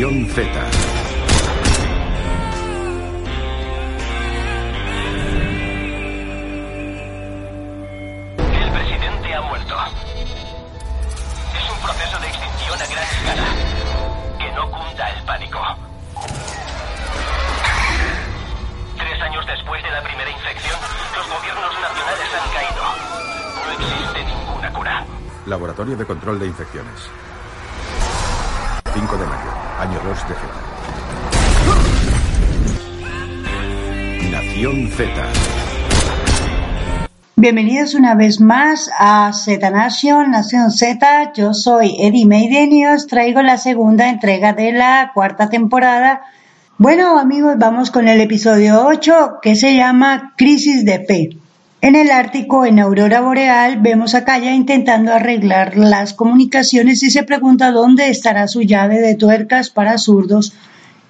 Z. El presidente ha muerto. Es un proceso de extinción a gran escala. Que no cunda el pánico. Tres años después de la primera infección, los gobiernos nacionales han caído. No existe ninguna cura. Laboratorio de Control de Infecciones. Nación Z. Bienvenidos una vez más a Z Nation, Nación Z. Yo soy Eddie Maiden y os traigo la segunda entrega de la cuarta temporada. Bueno amigos, vamos con el episodio 8 que se llama Crisis de Fe. En el Ártico, en Aurora Boreal, vemos a Kaya intentando arreglar las comunicaciones y se pregunta dónde estará su llave de tuercas para zurdos.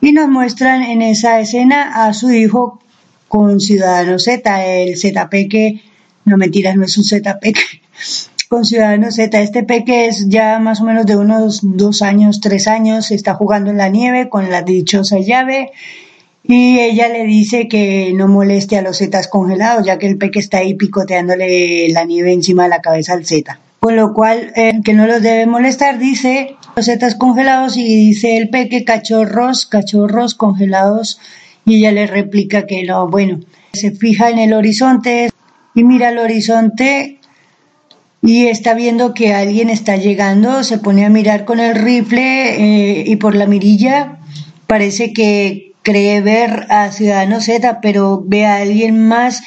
Y nos muestran en esa escena a su hijo con Ciudadano Z, el ZP que, no mentiras, no es un ZP, con Ciudadano Z. Este peque es ya más o menos de unos dos años, tres años, está jugando en la nieve con la dichosa llave y ella le dice que no moleste a los zetas congelados, ya que el peque está ahí picoteándole la nieve encima de la cabeza al zeta. Con lo cual, eh, que no los debe molestar, dice los zetas congelados y dice el peque cachorros, cachorros congelados y ella le replica que no, bueno, se fija en el horizonte y mira el horizonte y está viendo que alguien está llegando, se pone a mirar con el rifle eh, y por la mirilla parece que cree ver a Ciudadano Z, pero ve a alguien más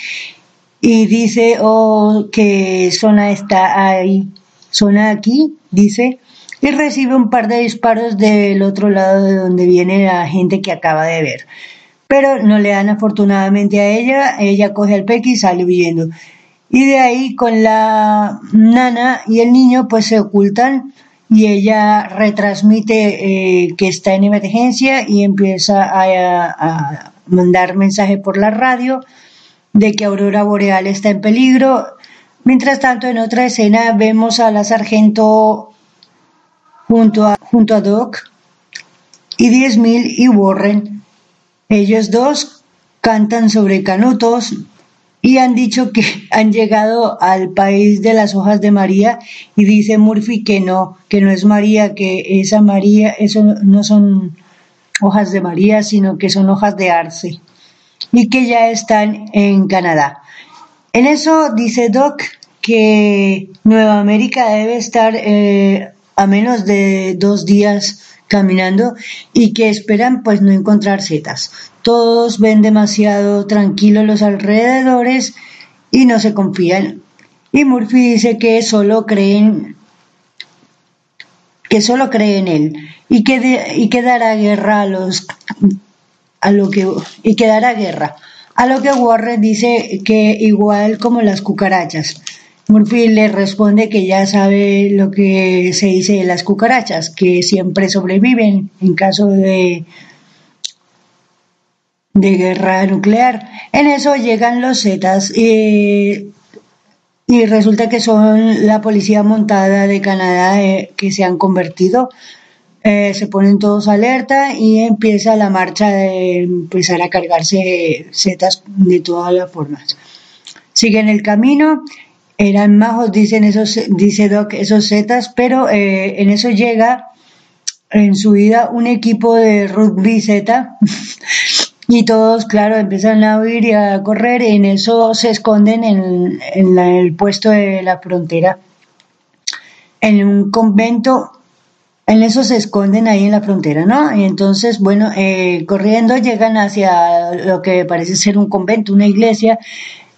y dice, oh, que zona está ahí, zona aquí, dice, y recibe un par de disparos del otro lado de donde viene la gente que acaba de ver. Pero no le dan afortunadamente a ella, ella coge el peque y sale huyendo. Y de ahí con la nana y el niño pues se ocultan y ella retransmite eh, que está en emergencia y empieza a, mandar mensaje por la radio de que Aurora Boreal está en peligro. Mientras tanto, en otra escena vemos a la sargento junto a, junto a Doc y 10.000 y Warren. Ellos dos cantan sobre canutos, y han dicho que han llegado al país de las hojas de María y dice Murphy que no, que no es María, que esa María, eso no son hojas de María, sino que son hojas de arce y que ya están en Canadá. En eso dice Doc que Nueva América debe estar eh, a menos de dos días caminando y que esperan pues no encontrar setas. Todos ven demasiado tranquilos los alrededores y no se confían. Y Murphy dice que solo creen que solo cree en él y que, y dará guerra a los a lo que y que dará guerra. A lo que Warren dice que igual como las cucarachas. Murphy le responde que ya sabe lo que se dice de las cucarachas, que siempre sobreviven en caso de de guerra nuclear. En eso llegan los Zetas y, y resulta que son la policía montada de Canadá eh, que se han convertido. Eh, se ponen todos alerta y empieza la marcha de empezar a cargarse Zetas de todas las formas. Siguen el camino, eran majos, dicen esos, dice Doc, esos Zetas, pero eh, en eso llega en su vida un equipo de rugby Z Y todos, claro, empiezan a huir y a correr y en eso se esconden en, el puesto de la frontera, en un convento, en eso se esconden ahí en la frontera, ¿no? Y entonces, bueno, eh, corriendo llegan hacia lo que parece ser un convento, una iglesia,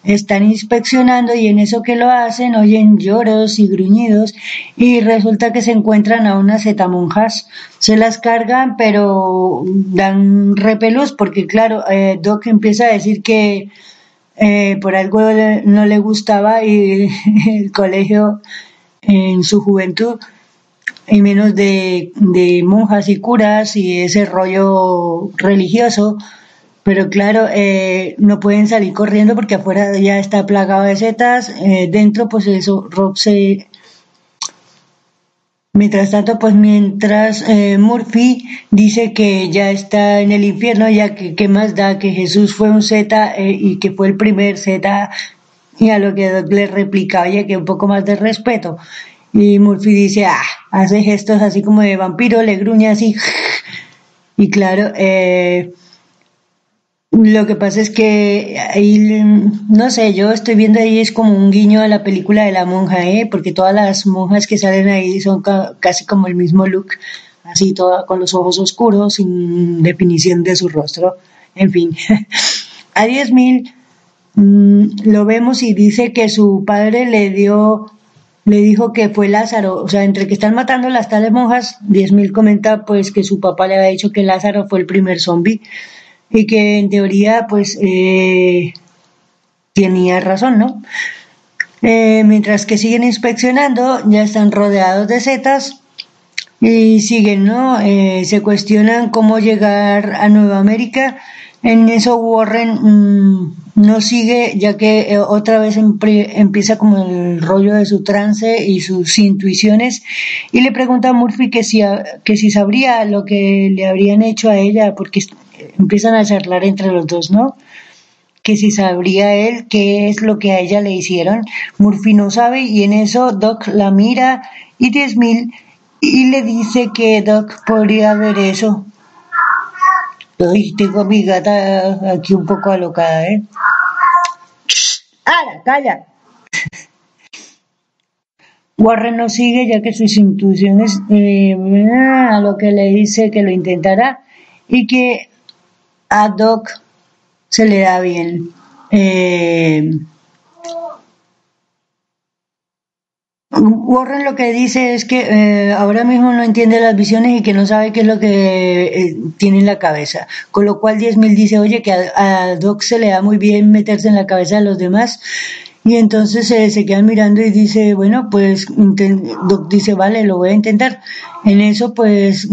están inspeccionando y en eso que lo hacen oyen lloros y gruñidos y resulta que se encuentran a unas monjas Se las cargan pero dan repelús porque claro, eh, Doc empieza a decir que eh, por algo no le gustaba el colegio en su juventud y menos de, de monjas y curas y ese rollo religioso pero claro, eh, no pueden salir corriendo porque afuera ya está plagado de setas, eh, dentro pues eso, Rob se, Mientras tanto, pues mientras eh, Murphy dice que ya está en el infierno, ya que qué más da que Jesús fue un Z eh, y que fue el primer Z, y a lo que le replica, oye, que un poco más de respeto. Y Murphy dice, ah, hace gestos así como de vampiro, le gruña así. Y claro, eh, lo que pasa es que ahí, no sé, yo estoy viendo ahí es como un guiño a la película de la monja, ¿eh? porque todas las monjas que salen ahí son casi como el mismo look, así toda con los ojos oscuros, sin definición de su rostro. En fin, a 10.000 mmm, lo vemos y dice que su padre le dio, le dijo que fue Lázaro, o sea, entre que están matando las tales monjas, 10.000 comenta pues que su papá le había dicho que Lázaro fue el primer zombie y que en teoría pues eh, tenía razón, ¿no? Eh, mientras que siguen inspeccionando, ya están rodeados de setas y siguen, ¿no? Eh, se cuestionan cómo llegar a Nueva América. En eso Warren mm, no sigue, ya que otra vez empieza como el rollo de su trance y sus intuiciones, y le pregunta a Murphy que si, que si sabría lo que le habrían hecho a ella, porque empiezan a charlar entre los dos, ¿no? Que si sabría él qué es lo que a ella le hicieron. Murphy no sabe y en eso Doc la mira y mil y le dice que Doc podría ver eso. Ay, tengo a mi gata aquí un poco alocada, ¿eh? ¡Ara, calla! Warren no sigue ya que sus intuiciones eh, a lo que le dice que lo intentará y que a Doc se le da bien. Eh, Warren lo que dice es que eh, ahora mismo no entiende las visiones y que no sabe qué es lo que eh, tiene en la cabeza. Con lo cual 10.000 dice, oye, que a, Doc se le da muy bien meterse en la cabeza de los demás. Y entonces se quedan mirando y dice, bueno, pues Doc dice, vale, lo voy a intentar. En eso, pues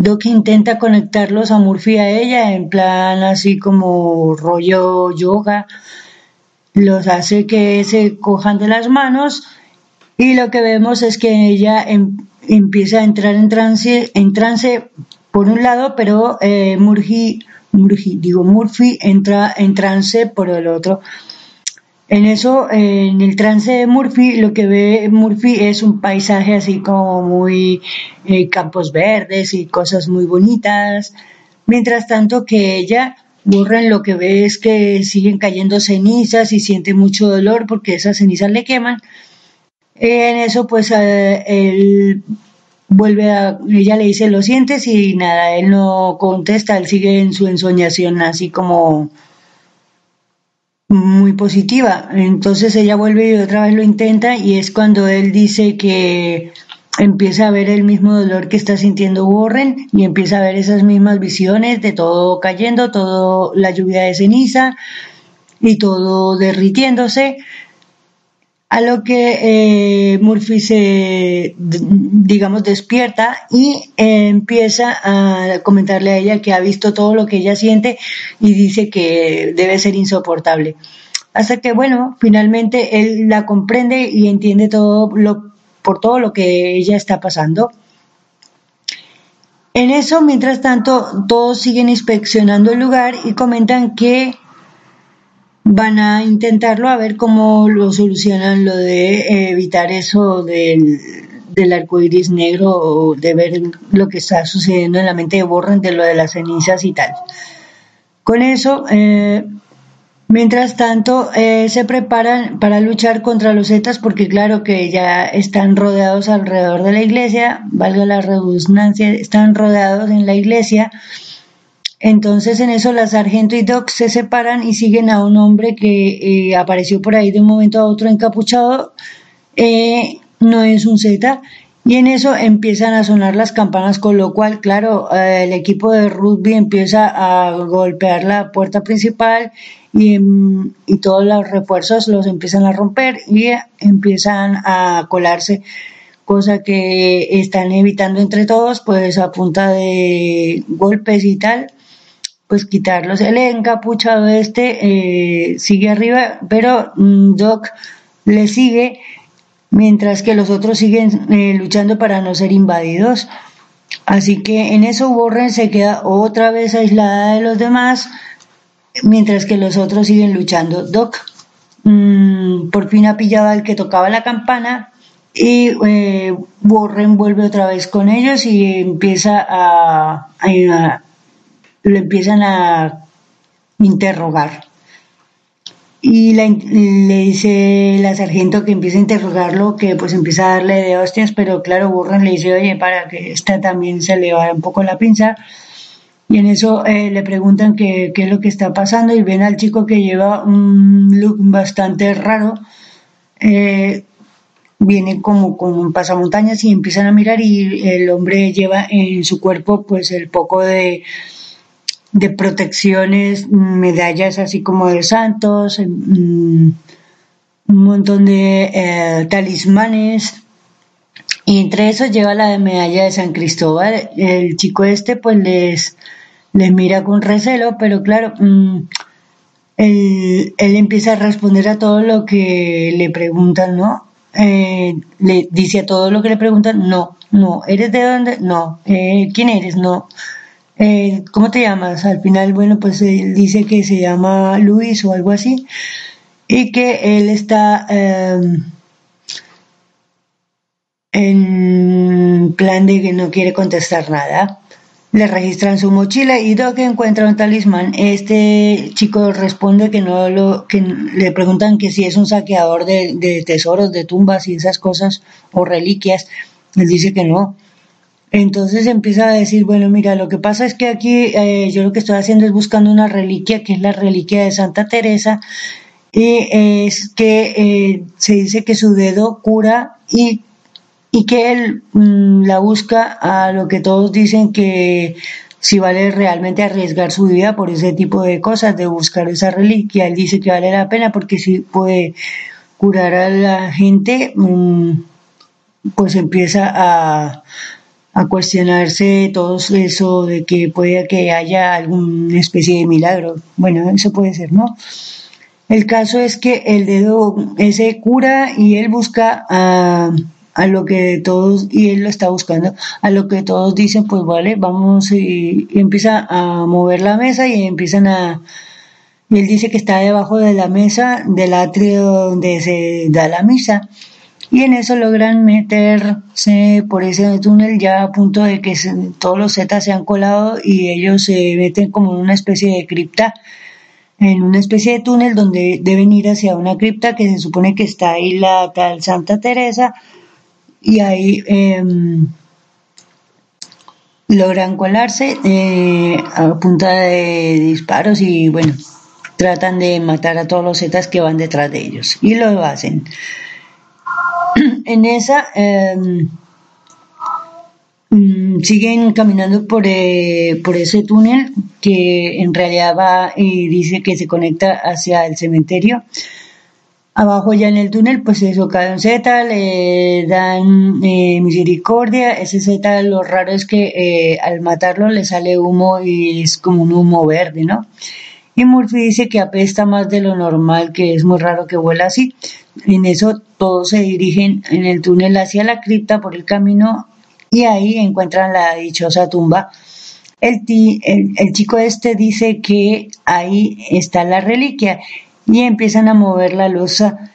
Doc intenta conectarlos a Murphy a ella en plan así como rollo yoga. Los hace que se cojan de las manos y lo que vemos es que ella em, empieza a entrar en trance, en trance por un lado, pero eh, Murphy, Murphy, digo Murphy entra en trance por el otro. En eso, en el trance de Murphy, lo que ve Murphy es un paisaje así como muy eh, campos verdes y cosas muy bonitas. Mientras tanto que ella, Warren, lo que ve es que siguen cayendo cenizas y siente mucho dolor porque esas cenizas le queman. En eso, pues, eh, él vuelve a, ella le dice, lo sientes y nada, él no contesta, él sigue en su ensoñación así como muy positiva. Entonces ella vuelve y otra vez lo intenta y es cuando él dice que empieza a ver el mismo dolor que está sintiendo Warren y empieza a ver esas mismas visiones de todo cayendo, todo la lluvia de ceniza y todo derritiéndose a lo que eh, Murphy se, digamos, despierta y eh, empieza a comentarle a ella que ha visto todo lo que ella siente y dice que debe ser insoportable. Hasta que, bueno, finalmente él la comprende y entiende todo lo, por todo lo que ella está pasando. En eso, mientras tanto, todos siguen inspeccionando el lugar y comentan que van a intentarlo a ver cómo lo solucionan lo de eh, evitar eso del, del arco iris negro o de ver lo que está sucediendo en la mente de Borren de lo de las cenizas y tal. Con eso, eh, mientras tanto, eh, se preparan para luchar contra los Zetas porque claro que ya están rodeados alrededor de la iglesia, valga la redundancia, están rodeados en la iglesia entonces en eso la sargento y Doc se separan y siguen a un hombre que eh, apareció por ahí de un momento a otro encapuchado. Eh, no es un Z. Y en eso empiezan a sonar las campanas, con lo cual, claro, eh, el equipo de rugby empieza a golpear la puerta principal y, mm, y, todos los refuerzos los empiezan a romper y empiezan a colarse, cosa que están evitando entre todos, pues a punta de golpes y tal pues quitarlos. El encapuchado este eh, sigue arriba, pero mm, Doc le sigue mientras que los otros siguen eh, luchando para no ser invadidos. Así que en eso Warren se queda otra vez aislada de los demás, mientras que los otros siguen luchando. Doc mm, por fin ha pillado al que tocaba la campana y eh, Warren vuelve otra vez con ellos y empieza a, lo empiezan a interrogar y le dice la sargento que empieza a interrogarlo, que pues empieza a darle de hostias, pero claro, Burren le dice, oye, para que esta también se le va un poco la pinza. Y en eso eh, le preguntan qué, qué, es lo que está pasando y ven al chico que lleva un look bastante raro. Eh, viene como con un pasamontañas y empiezan a mirar y el hombre lleva en su cuerpo pues el poco de de protecciones, medallas así como de santos, mm, un montón de eh, talismanes. Y entre esos lleva la medalla de San Cristóbal. El chico este pues les, les mira con recelo, pero claro, mm, él, empieza a responder a todo lo que le preguntan, ¿no? Eh, le dice a todo lo que le preguntan, no, no, ¿eres de dónde? No, eh, ¿quién eres? No. Eh, ¿cómo te llamas? Al final, bueno, pues él dice que se llama Luis o algo así y que él está em, en plan de que no quiere contestar nada. Le registran su mochila y Doc encuentra un talismán. Este chico responde que no lo, que le preguntan que si es un saqueador de, de tesoros, de tumbas y esas cosas o reliquias. Él dice que no, entonces empieza a decir, bueno, mira, lo que pasa es que aquí eh, yo lo que estoy haciendo es buscando una reliquia, que es la reliquia de Santa Teresa, y es que eh, se dice que su dedo cura y, y que él mm, la busca a lo que todos dicen que si vale realmente arriesgar su vida por ese tipo de cosas, de buscar esa reliquia. Él dice que vale la pena porque si puede curar a la gente, mm, pues empieza a a cuestionarse todo eso de que puede que haya alguna especie de milagro. Bueno, eso puede ser, ¿no? El caso es que el dedo ese cura y él busca a, a lo que todos, y él lo está buscando, a lo que todos dicen, pues vale, vamos y, y empieza a mover la mesa y empiezan a, y él dice que está debajo de la mesa del atrio donde se da la misa y en eso logran meterse por ese túnel ya a punto de que todos los Zetas se han colado y ellos se meten como en una especie de cripta, en una especie de túnel donde deben ir hacia una cripta que se supone que está ahí la tal Santa Teresa. Y ahí em, logran colarse eh, a punta de disparos y bueno, tratan de matar a todos los Zetas que van detrás de ellos. Y lo hacen en esa em, mm, siguen caminando por, eh, por ese túnel que en realidad va y dice que se conecta hacia el cementerio. Abajo ya en el túnel, pues eso cae un Z, le dan eh, misericordia. Ese Z, lo raro es que eh, al matarlo le sale humo y es como un humo verde, ¿no? Y Murphy dice que apesta más de lo normal, que es muy raro que vuela así. En eso todos se dirigen en el túnel hacia la cripta por el camino y ahí encuentran la dichosa tumba. El, el, chico este dice que ahí está la reliquia y empiezan a mover la losa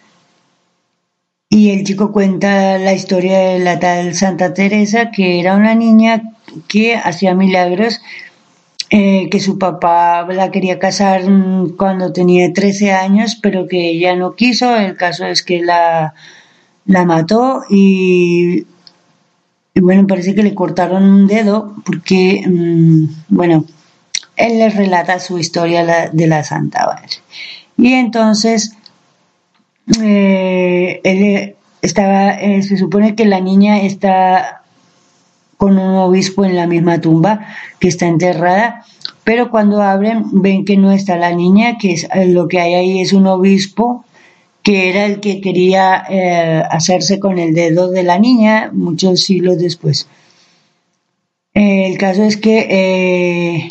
y el chico cuenta la historia de la tal Santa Teresa que era una niña que hacía milagros eh, que su papá la quería casar cuando tenía 13 años, pero que ella no quiso. El caso es que la, la mató y, bueno, parece que le cortaron un dedo porque, mm, bueno, él les relata su historia de la Santa Madre. Y entonces, eh, él estaba, eh, se supone que la niña está con un obispo en la misma tumba que está enterrada, pero cuando abren ven que no está la niña, que es, eh, lo que hay ahí es un obispo que era el que quería eh, hacerse con el dedo de la niña muchos siglos después. el caso es que eh,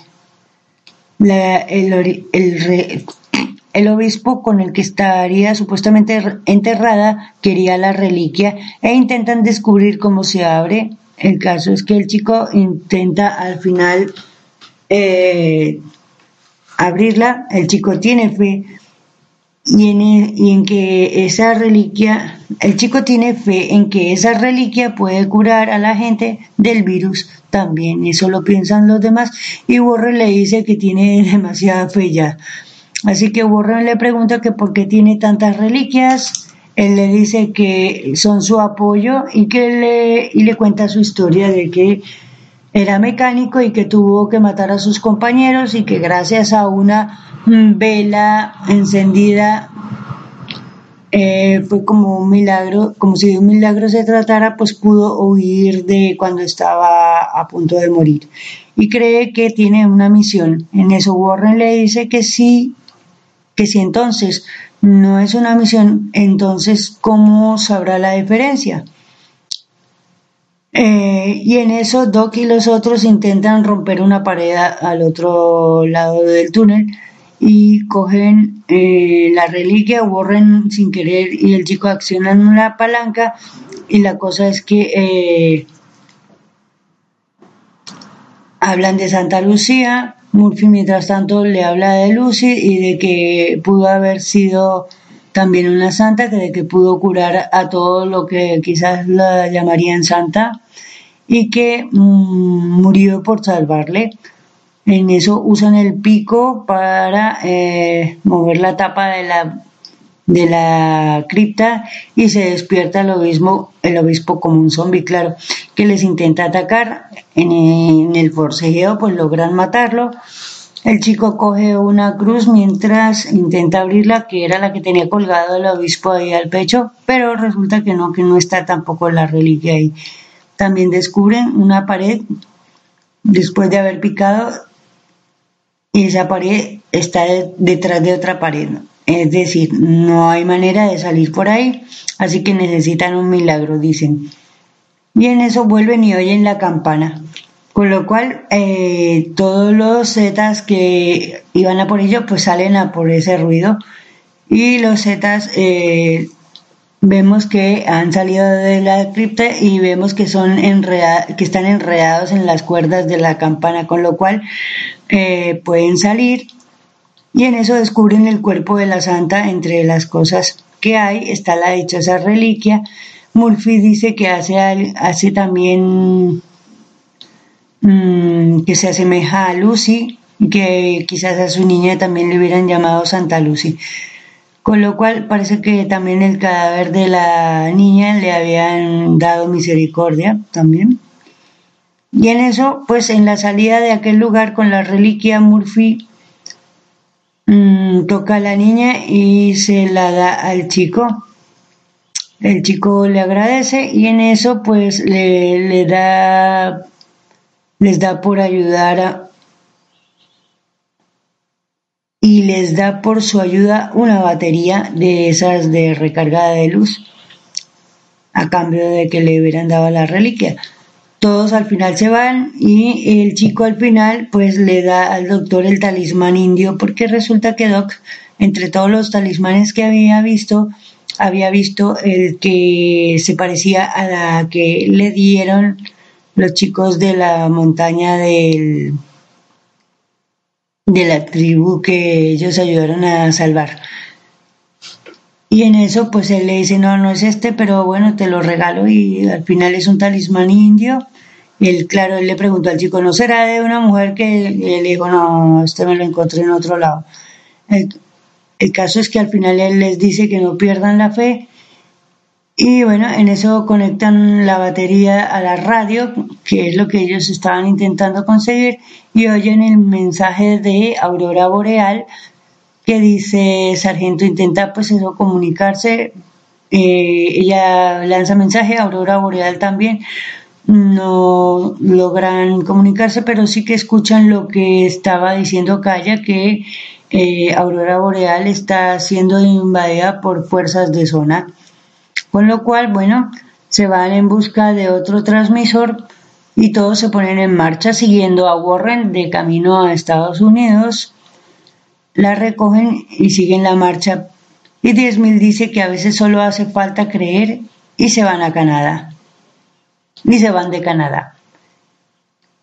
el, el obispo con el que estaría supuestamente enterrada quería la reliquia e intentan descubrir cómo se abre. El caso es que el chico intenta al final eh, abrirla, el chico tiene fe. Y en, y en que esa reliquia, el chico tiene fe en que esa reliquia puede curar a la gente del virus también, eso lo piensan los demás, y Warren le dice que tiene demasiada fe ya. Así que Warren le pregunta que por qué tiene tantas reliquias, él le dice que son su apoyo y que le, y le cuenta su historia de que era mecánico y que tuvo que matar a sus compañeros y que gracias a una vela encendida eh, fue como un milagro, como si de un milagro se tratara, pues pudo huir de cuando estaba a punto de morir. Y cree que tiene una misión. En eso Warren le dice que sí, que si entonces no es una misión, entonces ¿cómo sabrá la diferencia? Eh, y en eso Doc y los otros intentan romper una pared al otro lado del túnel y cogen eh, la reliquia, borren sin querer y el chico acciona una palanca y la cosa es que eh, hablan de Santa Lucía, Murphy mientras tanto le habla de Lucy y de que pudo haber sido también una santa, que de que pudo curar a todo lo que quizás la llamarían santa y que mm, murió por salvarle. En eso usan el pico para eh, mover la tapa de la, de la cripta y se despierta el obispo, el obispo como un zombie, claro, que les intenta atacar. En, el forcejeo pues logran matarlo. El chico coge una cruz mientras intenta abrirla, que era la que tenía colgado el obispo ahí al pecho, pero resulta que no, que no está tampoco la reliquia ahí. También descubren una pared después de haber picado y esa pared está detrás de otra pared. Es decir, no hay manera de salir por ahí, así que necesitan un milagro, dicen. Y en eso vuelven y oyen la campana. Con lo cual, eh, todos los zetas que iban a por ello, pues salen a por ese ruido. Y los zetas eh, vemos que han salido de la cripta y vemos que son que están enredados en las cuerdas de la campana, con lo cual eh, pueden salir y en eso descubren el cuerpo de la santa. Entre las cosas que hay está la dichosa reliquia. Murphy dice que hace, también mm, que se asemeja a Lucy, que quizás a su niña también le hubieran llamado Santa Lucy. Con lo cual parece que también el cadáver de la niña le habían dado misericordia también. Y en eso, pues en la salida de aquel lugar con la reliquia Murphy mm, toca a la niña y se la da al chico. El chico le agradece y en eso pues le, le da les da por ayudar a, y les da por su ayuda una batería de esas de recargada de luz a cambio de que le hubieran dado la reliquia. Todos al final se van y el chico al final pues le da al doctor el talismán indio porque resulta que Doc entre todos los talismanes que había visto había visto el que se parecía a la que le dieron los chicos de la montaña del de la tribu que ellos ayudaron a salvar. Y en eso pues él le dice, no, no es este, pero bueno, te lo regalo y al final es un talismán indio. Y él, claro, él le preguntó al chico, ¿no será de una mujer que le dijo, no, este me lo encontré en otro lado? El, caso es que al final él les dice que no pierdan la fe y bueno, en eso conectan la batería a la radio, que es lo que ellos estaban intentando conseguir, y oyen el mensaje de Aurora Boreal que dice, Sargento intenta pues eso, comunicarse, eh, ella lanza mensaje, Aurora Boreal también, no logran comunicarse, pero sí que escuchan lo que estaba diciendo Calla, que eh, Aurora Boreal está siendo invadida por fuerzas de zona. Con lo cual, bueno, se van en busca de otro transmisor y todos se ponen en marcha siguiendo a Warren de camino a Estados Unidos. la recogen y siguen la marcha. Y 10.000 dice que a veces solo hace falta creer y se van a Canadá. Y se van de Canadá.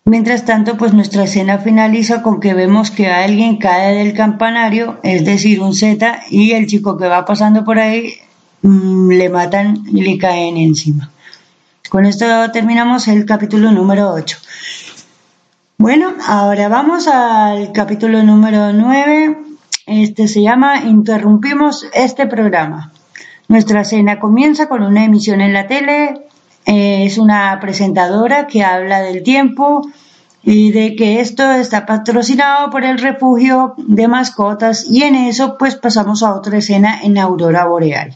Mientras tanto, pues nuestra escena finaliza con que vemos que alguien cae del campanario, es decir, un Z, y el chico que va pasando por ahí mm, le matan y le caen encima. Con esto terminamos el capítulo número 8. Bueno, ahora vamos al capítulo número 9. Este se llama Interrumpimos este programa. Nuestra escena comienza con una emisión en la tele es una presentadora que habla del tiempo y de que esto está patrocinado por el refugio de mascotas y en eso pues pasamos a otra escena en Aurora Boreal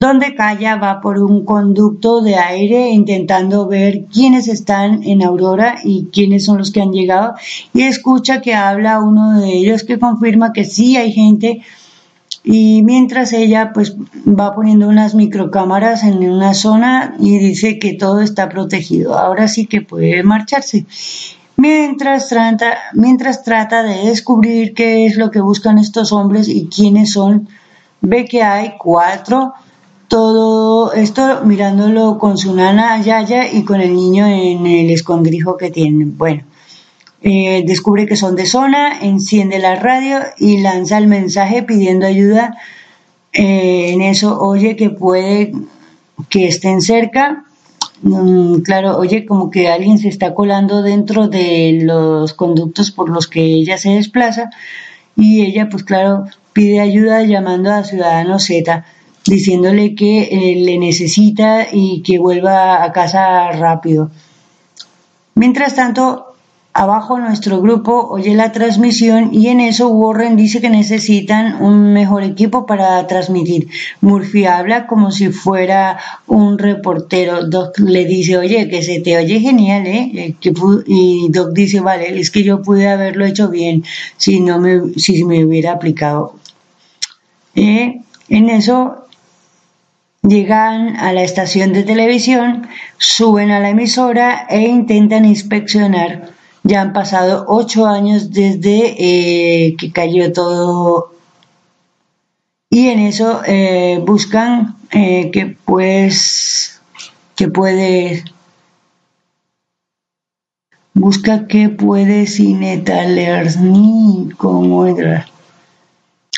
donde Calla va por un conducto de aire intentando ver quiénes están en Aurora y quiénes son los que han llegado y escucha que habla uno de ellos que confirma que sí hay gente y mientras ella pues va poniendo unas microcámaras en una zona y dice que todo está protegido. Ahora sí que puede marcharse. Mientras trata, mientras trata de descubrir qué es lo que buscan estos hombres y quiénes son, ve que hay cuatro, todo esto mirándolo con su nana Yaya y con el niño en el escondrijo que tienen. Bueno, eh, descubre que son de zona, enciende la radio y lanza el mensaje pidiendo ayuda. Eh, en eso oye que puede que estén cerca. Mm, claro, oye como que alguien se está colando dentro de los conductos por los que ella se desplaza y ella pues claro pide ayuda llamando a Ciudadano Z diciéndole que eh, le necesita y que vuelva a casa rápido. Mientras tanto, Abajo nuestro grupo oye la transmisión y en eso Warren dice que necesitan un mejor equipo para transmitir. Murphy habla como si fuera un reportero. Doc le dice, oye, que se te oye genial, ¿eh? eh y Doc dice, vale, es que yo pude haberlo hecho bien si, no me, si me hubiera aplicado. Eh, en eso Llegan a la estación de televisión, suben a la emisora e intentan inspeccionar ya han pasado ocho años desde eh, que cayó todo. Y en eso eh, buscan eh, que pues que puede busca que puede ni cómo entrar.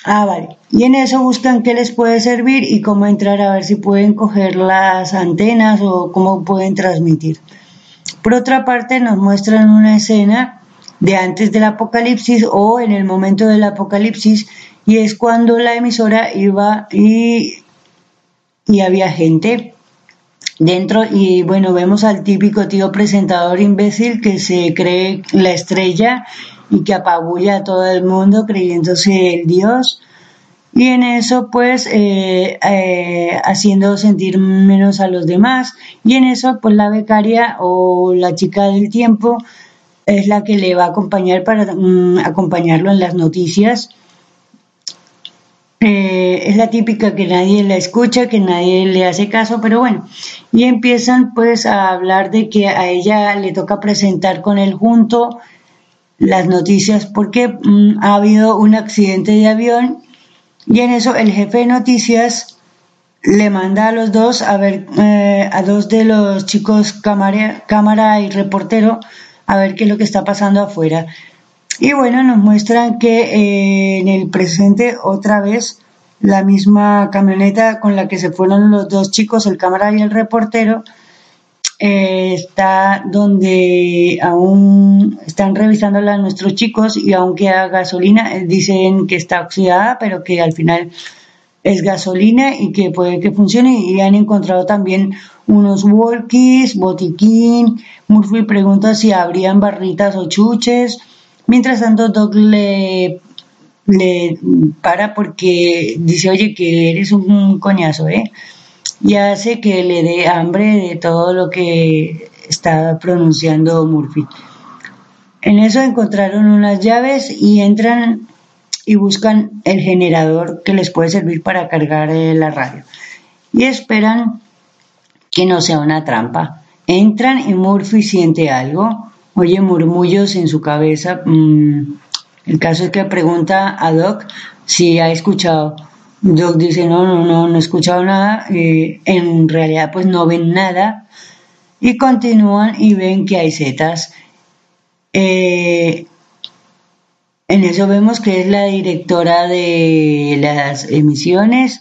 Ah vale. Y en eso buscan qué les puede servir y cómo entrar a ver si pueden coger las antenas o cómo pueden transmitir por otra parte, nos muestran una escena de antes del apocalipsis o en el momento del apocalipsis y es cuando la emisora iba y, y había gente dentro. Y bueno, vemos al típico tío presentador imbécil que se cree la estrella y que apabulla a todo el mundo creyéndose el dios y en eso pues eh, eh, haciendo sentir menos a los demás. Y en eso pues la becaria o la chica del tiempo es la que le va a acompañar para mm, acompañarlo en las noticias. Eh, es la típica que nadie la escucha que nadie le hace caso pero bueno. Y empiezan pues a hablar de que a ella le toca presentar con él junto las noticias porque mm, ha habido un accidente de avión y en eso el jefe de noticias le manda a los dos a ver, eh, a dos de los chicos cámara, cámara y reportero a ver qué es lo que está pasando afuera. Y bueno, nos muestran que eh, en el presente otra vez la misma camioneta con la que se fueron los dos chicos, el cámara y el reportero, eh, está donde aún están revisándola nuestros chicos y aunque a gasolina, eh, dicen que está oxidada, pero que al final es gasolina y que puede que funcione. Y han encontrado también unos walkies, botiquín, Murphy pregunta si habrían barritas o chuches, mientras tanto Doc le, le para porque dice, oye, que eres un coñazo, ¿eh? Y hace que le dé hambre de todo lo que está pronunciando Murphy. En eso encontraron unas llaves y entran y buscan el generador que les puede servir para cargar eh, la radio. Y esperan que no sea una trampa. Entran y Murphy siente algo, oye murmullos en su cabeza. Mm, El caso es que pregunta a Doc si ha escuchado. Doc dice, no, no, no, no he escuchado nada. Eh, en realidad, pues no ven nada. Y continúan y ven que hay setas. Eh, en eso vemos que es la directora de las emisiones.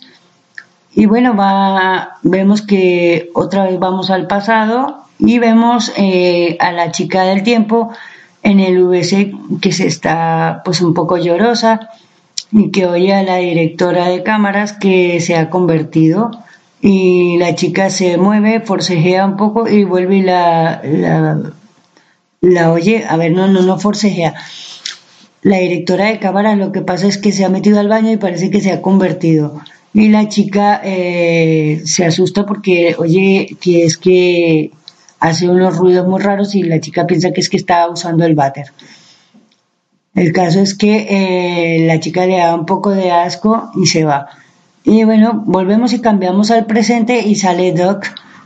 Y bueno, va, vemos que otra vez vamos al pasado y vemos eh, a la chica del tiempo en el VC que se está pues un poco llorosa y que oye a la directora de cámaras que se ha convertido y la chica se mueve, forcejea un poco y vuelve y la, la, la oye, a ver, no, no, no forcejea. La directora de cámaras lo que pasa es que se ha metido al baño y parece que se ha convertido. Y la chica eh, se asusta porque oye que es que hace unos ruidos muy raros y la chica piensa que es que está usando el váter. El caso es que eh, la chica le da un poco de asco y se va. Y bueno, volvemos y cambiamos al presente y sale Doc.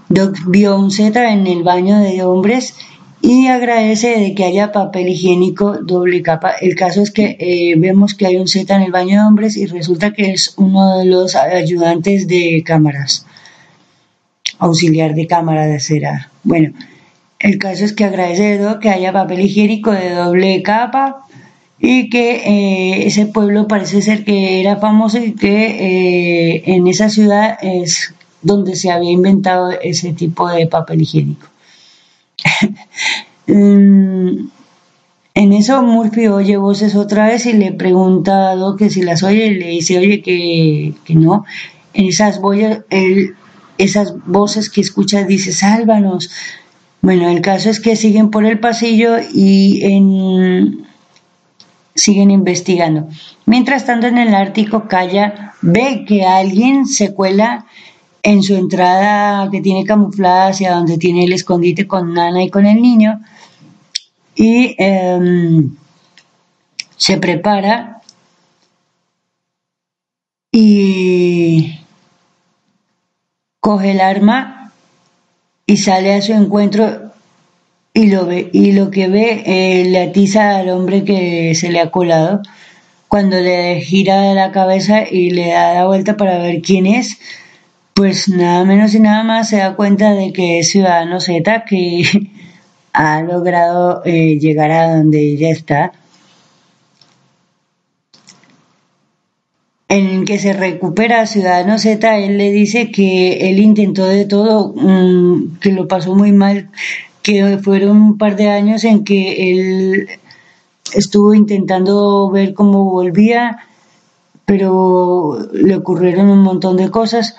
Doc vio un Z en el baño de hombres y agradece de que haya papel higiénico doble capa. El caso es que eh, vemos que hay un Z en el baño de hombres y resulta que es uno de los ayudantes de cámaras, auxiliar de cámara de cera. Bueno, el caso es que agradece Doc que haya papel higiénico de doble capa y que eh, ese pueblo parece ser que era famoso y que eh, en esa ciudad es donde se había inventado ese tipo de papel higiénico. Mm, en eso Murphy oye voces otra vez y le pregunta a Doc que si las oye y le dice, oye, que, que no. En esas, esas voces que escucha dice, sálvanos. Bueno, el caso es que siguen por el pasillo y en siguen investigando. Mientras tanto, en el Ártico, Calla ve que alguien se cuela en su entrada que tiene camuflada hacia donde tiene el escondite con Nana y con el niño y em, se prepara y coge el arma y sale a su encuentro y lo ve y lo que ve eh, le atiza al hombre que se le ha colado cuando le gira la cabeza y le da la vuelta para ver quién es pues nada menos y nada más se da cuenta de que es Ciudadano Z que ha logrado eh, llegar a donde ella está en que se recupera Ciudadano Z, él le dice que él intentó de todo, mm, que lo pasó muy mal, que fueron un par de años en que él estuvo intentando ver cómo volvía, pero le ocurrieron un montón de cosas.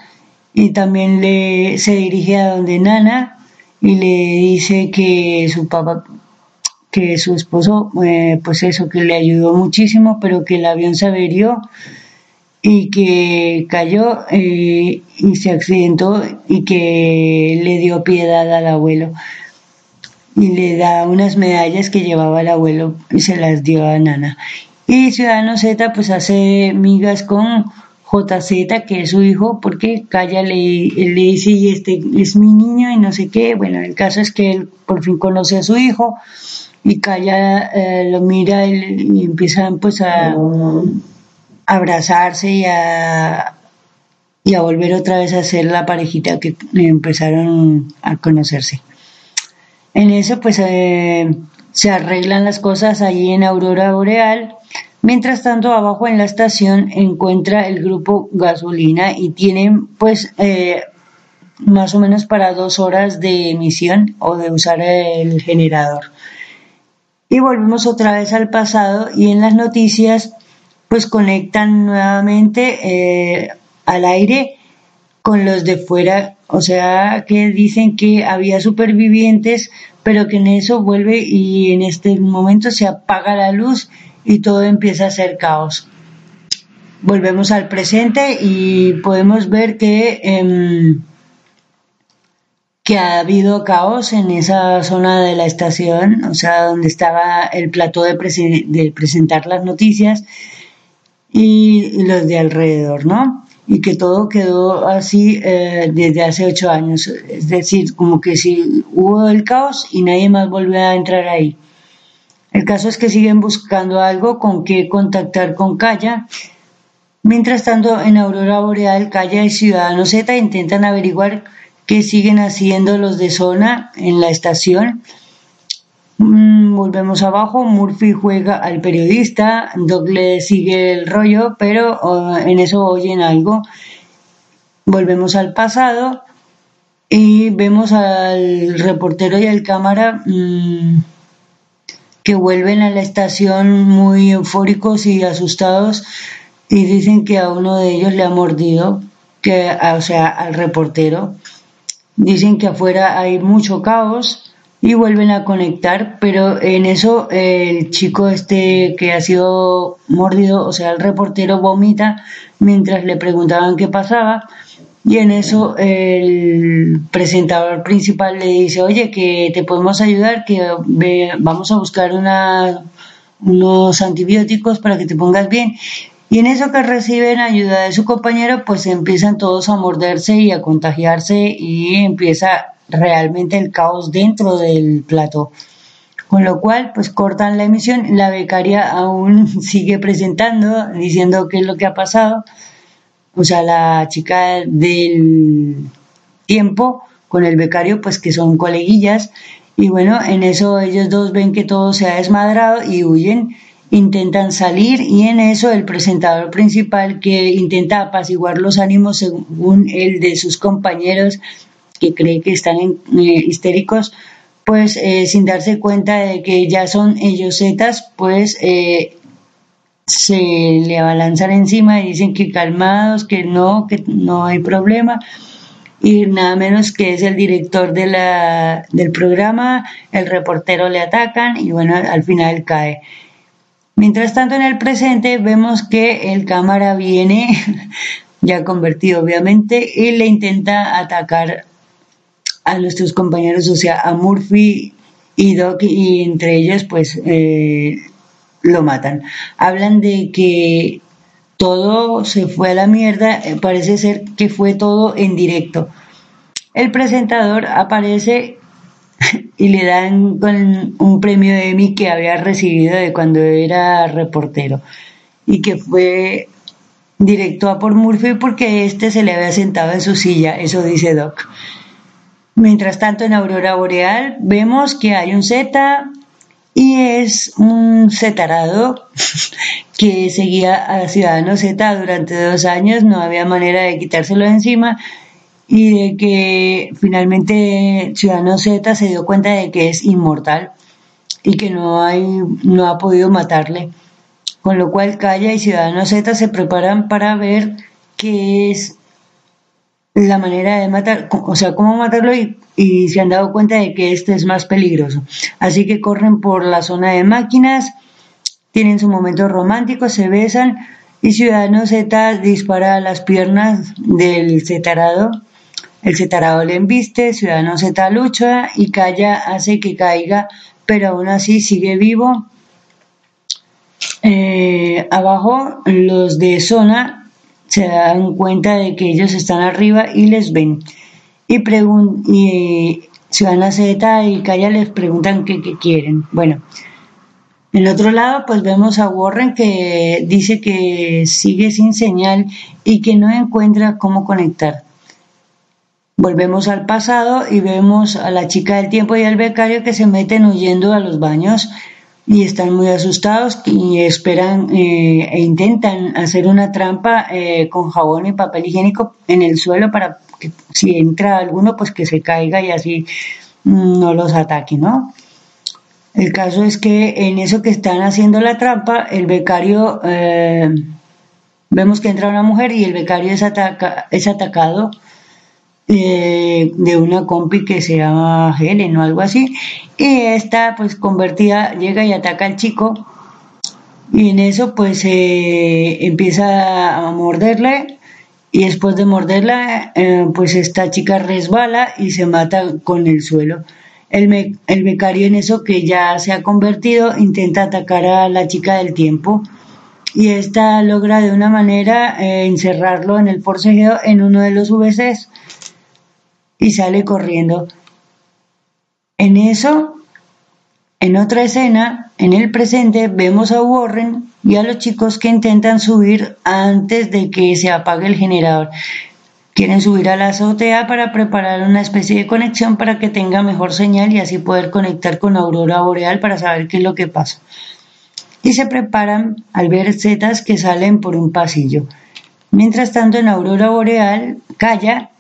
Y también le se dirige a donde Nana y le dice que su papá que su esposo eh, pues eso que le ayudó muchísimo pero que el avión se averió y que cayó eh, y se accidentó y que le dio piedad al abuelo y le da unas medallas que llevaba el abuelo y se las dio a Nana. Y Ciudadano Z pues hace migas con JZ, que es su hijo, porque Calla le, le dice, y este es mi niño y no sé qué. Bueno, el caso es que él por fin conoce a su hijo y Calla eh, lo mira y, empiezan pues a, abrazarse y a, y a volver otra vez a ser la parejita que empezaron a conocerse. En eso pues eh, se arreglan las cosas allí en Aurora Boreal. Mientras tanto, abajo en la estación encuentra el grupo gasolina y tienen pues eh, más o menos para dos horas de emisión o de usar el generador. Y volvemos otra vez al pasado y en las noticias pues conectan nuevamente eh, al aire con los de fuera, o sea que dicen que había supervivientes, pero que en eso vuelve y en este momento se apaga la luz y todo empieza a ser caos. Volvemos al presente y podemos ver que, em, que ha habido caos en esa zona de la estación, o sea, donde estaba el plató de, de presentar las noticias y los de alrededor, ¿no? Y que todo quedó así eh, desde hace ocho años. Es decir, como que si hubo el caos y nadie más volvió a entrar ahí. El caso es que siguen buscando algo con que contactar con Calla. Mientras tanto, en Aurora Boreal, Calla y Ciudadano Z intentan averiguar qué siguen haciendo los de zona en la estación. Mm, volvemos abajo, Murphy juega al periodista, Doc le sigue el rollo, pero en eso oyen algo. Volvemos al pasado y vemos al reportero y al cámara mm, que vuelven a la estación muy eufóricos y asustados y dicen que a uno de ellos le ha mordido, que, o sea, al reportero. Dicen que afuera hay mucho caos y vuelven a conectar, pero en eso el chico este que ha sido mordido, o sea, el reportero vomita mientras le preguntaban qué pasaba y en eso el presentador principal le dice, oye, que te podemos ayudar, que vamos a buscar unos antibióticos para que te pongas bien. Y en eso que reciben ayuda de su compañero, pues empiezan todos a morderse y a contagiarse y empieza realmente el caos dentro del plato. Con lo cual, pues cortan la emisión. La becaria aún sigue presentando, diciendo qué es lo que ha pasado o sea, la chica del tiempo con el becario, pues que son coleguillas, y bueno, en eso ellos dos ven que todo se ha desmadrado y huyen, intentan salir y en eso el presentador principal que intenta apaciguar los ánimos según el de sus compañeros que cree que están eh, histéricos, pues eh, sin darse cuenta de que ya son ellos zetas, pues eh, se le abalanzan encima y dicen que calmados, que no, que no hay problema. Y nada menos que es el director del programa, el reportero le atacan y bueno, al final cae. Mientras tanto, en el presente vemos que el cámara viene, ya convertido obviamente, y le intenta atacar a nuestros compañeros, o sea, a Murphy y Doc, y entre ellos, pues, eh, lo matan. Hablan de que todo se fue a la mierda, eh, parece ser que fue todo en directo. El presentador aparece y le dan con un premio Emmy que había recibido de cuando era reportero y que fue directo a por Murphy porque este se le había sentado en su silla, eso dice Doc. Mientras tanto, en Aurora Boreal vemos que hay un Z, y es un setarado que seguía a Ciudadano Z durante dos años, no había manera de quitárselo de encima y de que finalmente Ciudadano Z se dio cuenta de que es inmortal y que no hay no ha podido matarle. Con lo cual Calla y Ciudadano Z se preparan para ver qué es la manera de matar, o sea, cómo matarlo y, se han dado cuenta de que este es más peligroso. Así que corren por la zona de máquinas, tienen su momento romántico, se besan y Ciudadano Z dispara las piernas del cetarado. El cetarado le embiste, Ciudadano Z lucha y Calla hace que caiga, pero aún así sigue vivo. Eh, abajo los de zona se dan cuenta de que ellos están arriba y les ven. Y, y Ciudadana Z y Calla les preguntan qué, quieren. Bueno, en el otro lado, pues vemos a Warren que dice que sigue sin señal y que no encuentra cómo conectar. Volvemos al pasado y vemos a la chica del tiempo y al becario que se meten huyendo a los baños y están muy asustados y esperan eh, e intentan hacer una trampa eh, con jabón y papel higiénico en el suelo para que si entra alguno pues que se caiga y así mm, no los ataque, ¿no? El caso es que en eso que están haciendo la trampa, el becario, eh, vemos que entra una mujer y el becario es, ataca, es atacado eh, de una compi que se llama Helen o algo así, y esta pues convertida llega y ataca al chico y en eso pues eh, empieza a morderle y después de morderla eh, pues esta chica resbala y se mata con el suelo. El, el, becario en eso que ya se ha convertido intenta atacar a la chica del tiempo y esta logra de una manera encerrarlo en el forcejeo en uno de los VCs y sale corriendo. En eso En otra escena, en el presente, vemos a Warren y a los chicos que intentan subir antes de que se apague el generador. Quieren subir a la azotea para preparar una especie de conexión para que tenga mejor señal y así poder conectar con Aurora Boreal para saber qué es lo que pasa. Y se preparan al ver setas que salen por un pasillo. Mientras tanto, en Aurora Boreal, calla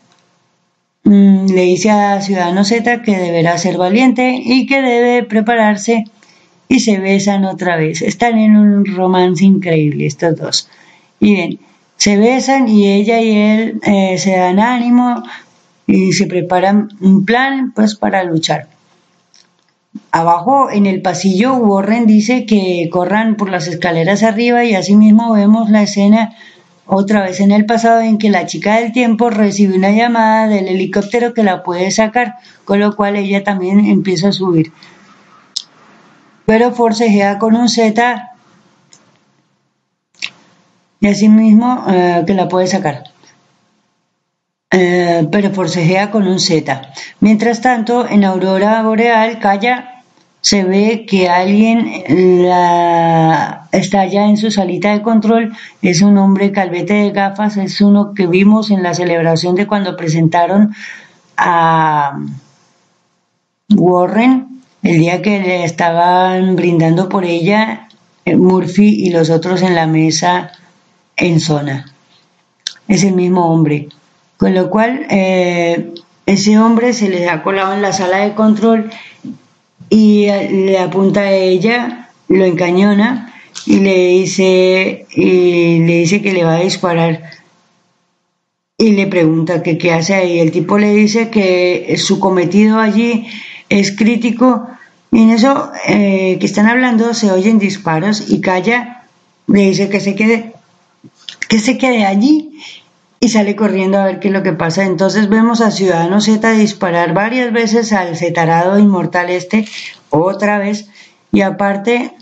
le dice a Ciudadano Z que deberá ser valiente y que debe prepararse y se besan otra vez. Están en un romance increíble estos dos. Y bien, se besan y ella y él eh, se dan ánimo y se preparan un plan pues para luchar. Abajo en el pasillo Warren dice que corran por las escaleras arriba y así mismo vemos la escena otra vez en el pasado en que la chica del tiempo recibe una llamada del helicóptero que la puede sacar, con lo cual ella también empieza a subir. Pero forcejea con un Z y así mismo eh, que la puede sacar. Eh, pero forcejea con un Z. Mientras tanto, en Aurora Boreal calla se ve que alguien está ya en su salita de control, es un hombre calvete de gafas, es uno que vimos en la celebración de cuando presentaron a Warren, el día que le estaban brindando por ella, eh, Murphy y los otros en la mesa en zona. Es el mismo hombre. Con lo cual, eh, ese hombre se les ha colado en la sala de control y le apunta a ella, lo encañona y le dice, y le dice que le va a disparar. Y le pregunta que qué hace ahí. El tipo le dice que su cometido allí es crítico. Y en eso eh, que están hablando se oyen disparos y calla, le dice que se quede, que se quede allí y sale corriendo a ver qué es lo que pasa. Entonces vemos a Ciudadano Z disparar varias veces al cetarado inmortal este, otra vez, y aparte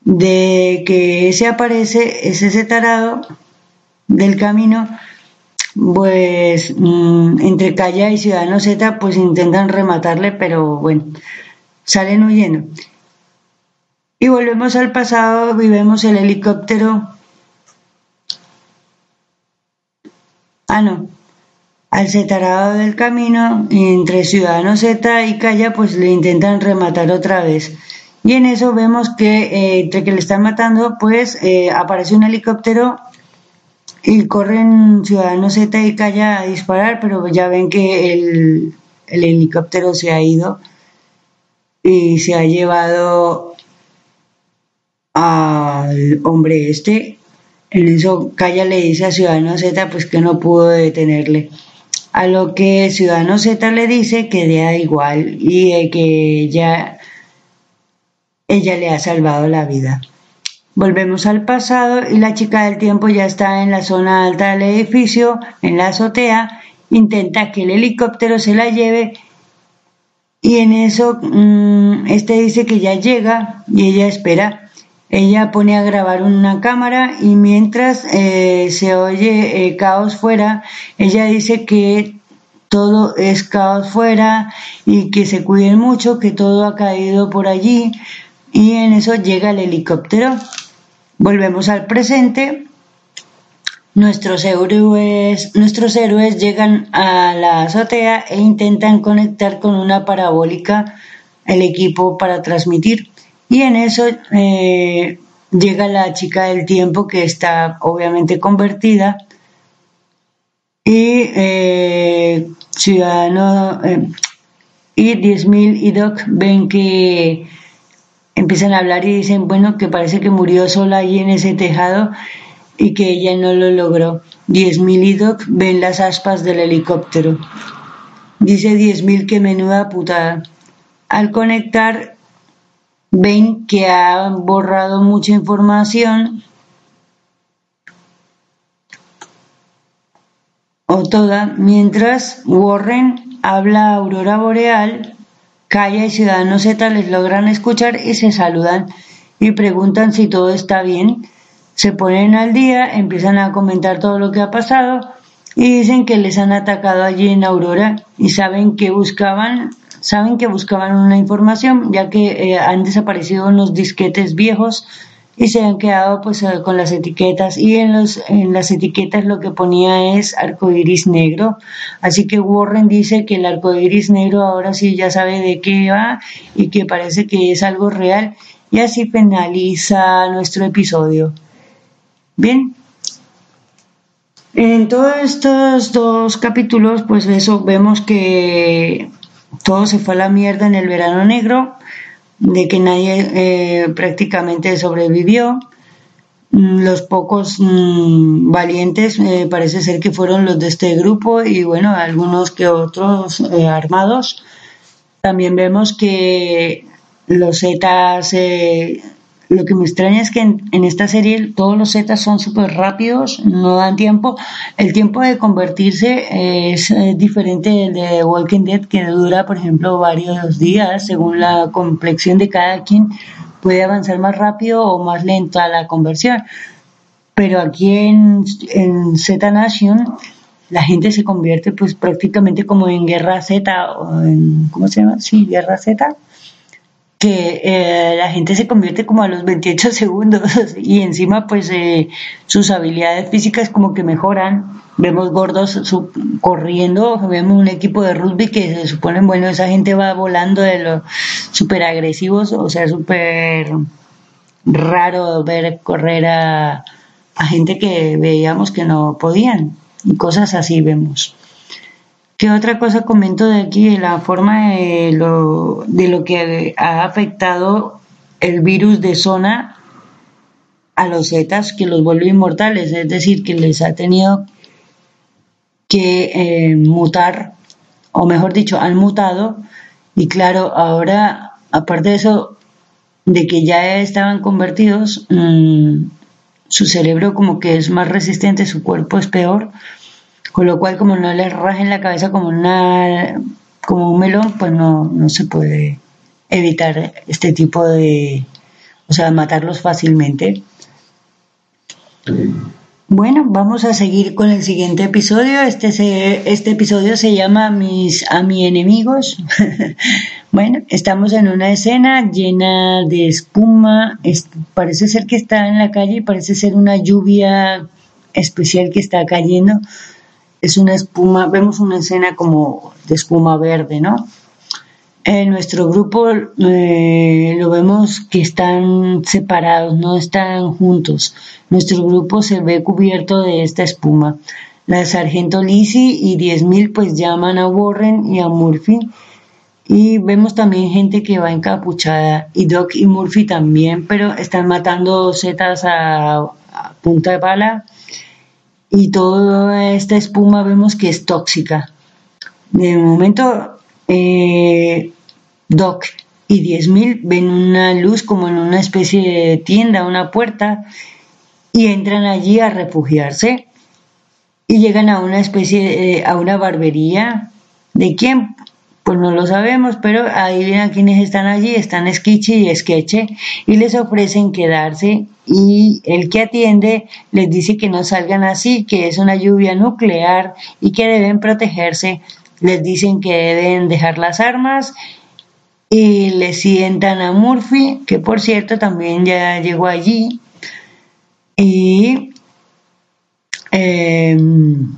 de que se aparece ese cetarado del camino, pues mm, entre Calla y Ciudadano Z pues intentan rematarle, pero bueno, salen huyendo. Y volvemos al pasado y vemos el helicóptero Ah, no. Al setarado del camino, entre Ciudadano Z y Calla, pues le intentan rematar otra vez. Y en eso vemos que eh, entre que le están matando, pues eh, aparece un helicóptero y corren Ciudadano Z y Calla a disparar, pero ya ven que el, el helicóptero se ha ido y se ha llevado al hombre este en eso Calla le dice a Ciudadano Z pues que no pudo detenerle. A lo que Ciudadano Z le dice que da igual y que ella, ella le ha salvado la vida. Volvemos al pasado y la chica del tiempo ya está en la zona alta del edificio, en la azotea, intenta que el helicóptero se la lleve y en eso mm, este dice que ya llega y ella espera ella pone a grabar una cámara y mientras eh, se oye eh, caos fuera, ella dice que todo es caos fuera y que se cuiden mucho, que todo ha caído por allí y en eso llega el helicóptero. Volvemos al presente. Nuestros héroes, nuestros héroes llegan a la azotea e intentan conectar con una parabólica el equipo para transmitir. Y en eso eh, llega la chica del tiempo que está obviamente convertida y eh, Ciudadano eh, y 10.000 y Doc ven que empiezan a hablar y dicen, bueno, que parece que murió sola allí en ese tejado y que ella no lo logró. 10.000 y Doc ven las aspas del helicóptero. Dice 10.000 que menuda putada. Al conectar ven que ha borrado mucha información o toda, mientras Warren habla a Aurora Boreal, Calla y Ciudadano Z les logran escuchar y se saludan y preguntan si todo está bien. Se ponen al día, empiezan a comentar todo lo que ha pasado y dicen que les han atacado allí en Aurora y saben que buscaban saben que buscaban una información ya que eh, han desaparecido unos disquetes viejos y se han quedado pues eh, con las etiquetas. Y en los en las etiquetas lo que ponía es arco iris negro. Así que Warren dice que el arco iris negro ahora sí ya sabe de qué va y que parece que es algo real. Y así finaliza nuestro episodio. Bien. En todos estos dos capítulos pues eso vemos que todo se fue a la mierda en el verano negro de que nadie eh, prácticamente sobrevivió. Los pocos mm, valientes eh, parece ser que fueron los de este grupo y bueno, algunos que otros eh, armados. También vemos que los Zetas lo que me extraña es que en, esta serie todos los Zetas son súper rápidos, no dan tiempo. El tiempo de convertirse es, diferente del de Walking Dead, que dura, por ejemplo, varios días, según la complexión de cada quien. Puede avanzar más rápido o más lenta la conversión. Pero aquí en, en Z Nation la gente se convierte pues prácticamente como en guerra Z o en ¿cómo se llama? Sí, guerra Z que eh, la gente se convierte como a los 28 segundos y encima pues eh, sus habilidades físicas como que mejoran. Vemos gordos corriendo, vemos un equipo de rugby que se supone, bueno, esa gente va volando de los súper agresivos, o sea, súper raro ver correr a, a gente que veíamos que no podían y cosas así vemos. ¿Qué otra cosa comento de aquí? La forma de lo, de lo que ha afectado el virus de zona a los zetas, que los vuelve inmortales, es decir, que les ha tenido que eh, mutar, o mejor dicho, han mutado, y claro, ahora, aparte de eso, de que ya estaban convertidos, mm, su cerebro como que es más resistente, su cuerpo es peor, con lo cual, como no les rajen la cabeza como, una, como un melón, pues no, no se puede evitar este tipo de, o sea, matarlos fácilmente. Bueno, vamos a seguir con el siguiente episodio. Este, este episodio se llama Mis a mi enemigos. bueno, estamos en una escena llena de espuma. parece ser que está en la calle y parece ser una lluvia especial que está cayendo es una espuma, vemos una escena como de espuma verde, ¿no? En nuestro grupo eh, lo vemos que están separados, no están juntos. Nuestro grupo se ve cubierto de esta espuma. La sargento Lizzie y 10.000 pues llaman a Warren y a Murphy. Y vemos también gente que va encapuchada. Y Doc y Murphy también, pero están matando setas a, a punta de bala y toda esta espuma vemos que es tóxica. De momento, eh, Doc y 10.000 ven una luz como en una especie de tienda, una puerta, y entran allí a refugiarse. Y llegan a una especie, a una barbería. ¿De quién? Pues no lo sabemos, pero ahí ven a quienes están allí, están Sketchy y Sketche, y les ofrecen quedarse y el que atiende les dice que no salgan así, que es una lluvia nuclear y que deben protegerse. Les dicen que deben dejar las armas y le sientan a Murphy, que por cierto también ya llegó allí. Y em,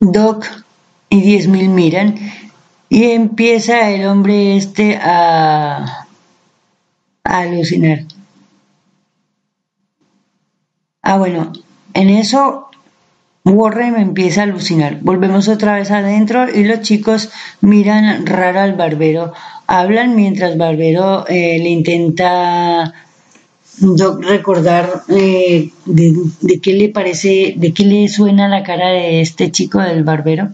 Doc y 10.000 miran y empieza el hombre este a, alucinar. Ah, bueno, en eso Warren empieza a alucinar. Volvemos otra vez adentro y los chicos miran raro al barbero. Hablan mientras Barbero eh, le intenta recordar eh, de, de, qué le parece, de qué le suena la cara de este chico del barbero.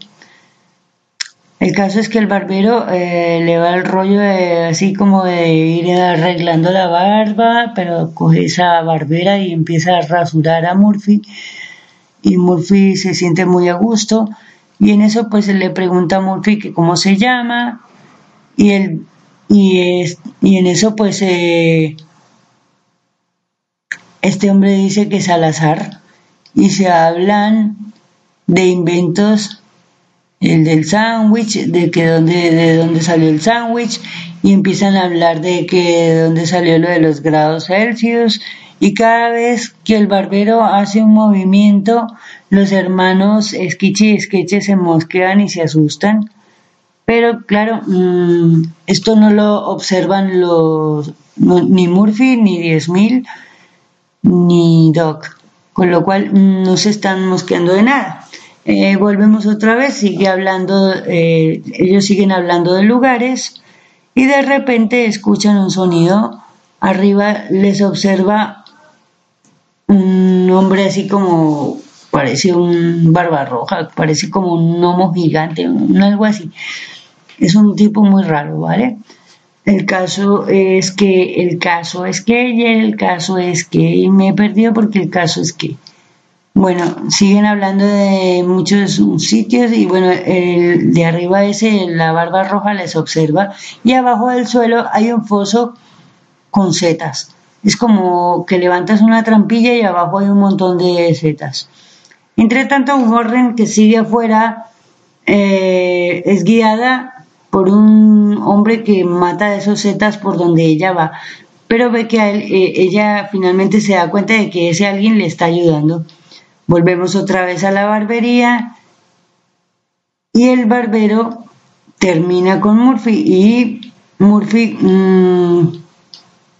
El caso es que el barbero eh, le va el rollo así como de ir arreglando la barba, pero coge esa barbera y empieza a rasurar a Murphy. Y Murphy se siente muy a gusto. Y en eso pues le pregunta a Murphy cómo se llama. Y, él, y, es, y en eso pues eh, este hombre dice que es Salazar. Y se hablan de inventos el del sándwich, de que dónde, de dónde salió el sándwich, y empiezan a hablar de que de dónde salió lo de los grados Celsius, y cada vez que el barbero hace un movimiento, los hermanos Esquiche y Esqueche se mosquean y se asustan. Pero claro, mm, esto no lo observan los ni Murphy, ni 10.000, ni Doc, con lo cual mm, no se están mosqueando de nada. Eh, volvemos otra vez, sigue hablando, eh, ellos siguen hablando de lugares y de repente escuchan un sonido. Arriba les observa un hombre así como parece un barba roja, parece como un gnomo gigante, algo así. Es un tipo muy raro, ¿vale? El caso es que, el caso es que, y el caso es que, y me he perdido porque el caso es que. Bueno, siguen hablando de muchos sitios y bueno, el de arriba ese, la barba roja les observa y abajo del suelo hay un foso con setas es como que levantas una trampilla y abajo hay un montón de setas. Entre tanto, Warren, que sigue afuera, eh, es guiada por un hombre que mata a esos setas por donde ella va, pero ve que eh, ella finalmente se da cuenta de que ese alguien le está ayudando. Volvemos otra vez a la barbería y el barbero termina con Murphy y Murphy mm,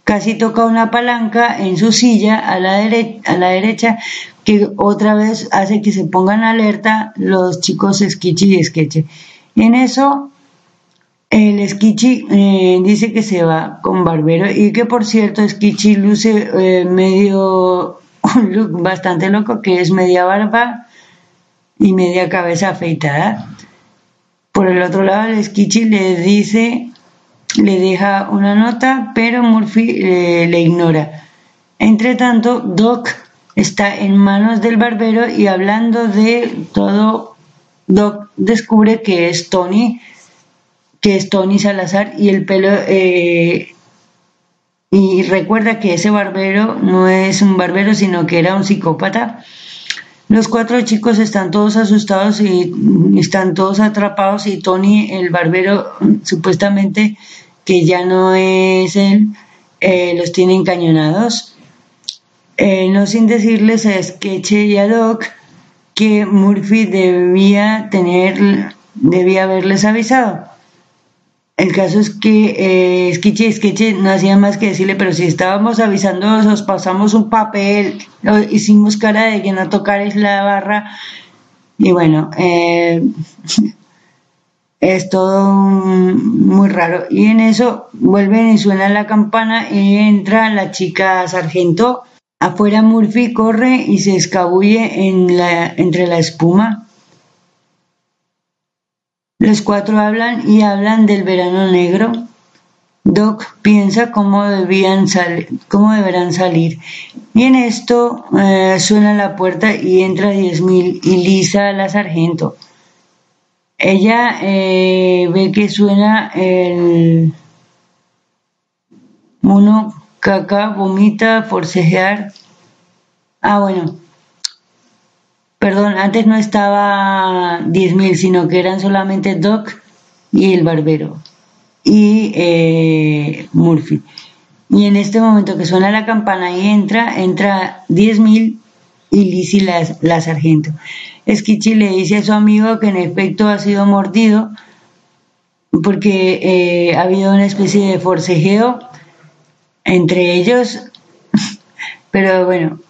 casi toca una palanca en su silla a la, a la derecha que otra vez hace que se pongan alerta los chicos Esquichi y Esqueche. En eso el Esquichi eh, dice que se va con Barbero y que por cierto Esquichi luce eh, medio un look bastante loco que es media barba y media cabeza afeitada. Por el otro lado el Esquichi le dice le deja una nota, pero Murphy eh, le ignora. Entre tanto, Doc está en manos del barbero y hablando de todo, Doc descubre que es Tony, que es Tony Salazar y el pelo eh, y recuerda que ese barbero no es un barbero, sino que era un psicópata. Los cuatro chicos están todos asustados y están todos atrapados y Tony, el barbero, supuestamente que ya no es él, eh, los tiene encañonados. Eh, no sin decirles a Sketche y a Doc que Murphy debía tener, debía haberles avisado. El caso es que eh, Sketche y Sketche no hacían más que decirle, pero si estábamos avisando, os pasamos un papel, hicimos cara de que no tocarais la barra. Y bueno, eh, es todo muy raro. Y en eso vuelven y suena la campana y entra la chica sargento. Afuera Murphy corre y se escabulle en la, entre la espuma. Los cuatro hablan y hablan del verano negro. Doc piensa cómo, debían cómo deberán salir. Y en esto eh, suena la puerta y entra Diez Mil y Lisa la sargento. Ella eh, ve que suena el mono caca, vomita, forcejear. Ah, bueno. Perdón, antes no estaba 10.000, sino que eran solamente Doc y el barbero y eh, Murphy. Y en este momento que suena la campana y entra, entra 10.000 y Lizzie la, la sargento. Esquichi le dice a su amigo que en efecto ha sido mordido porque eh, ha habido una especie de forcejeo entre ellos, pero bueno,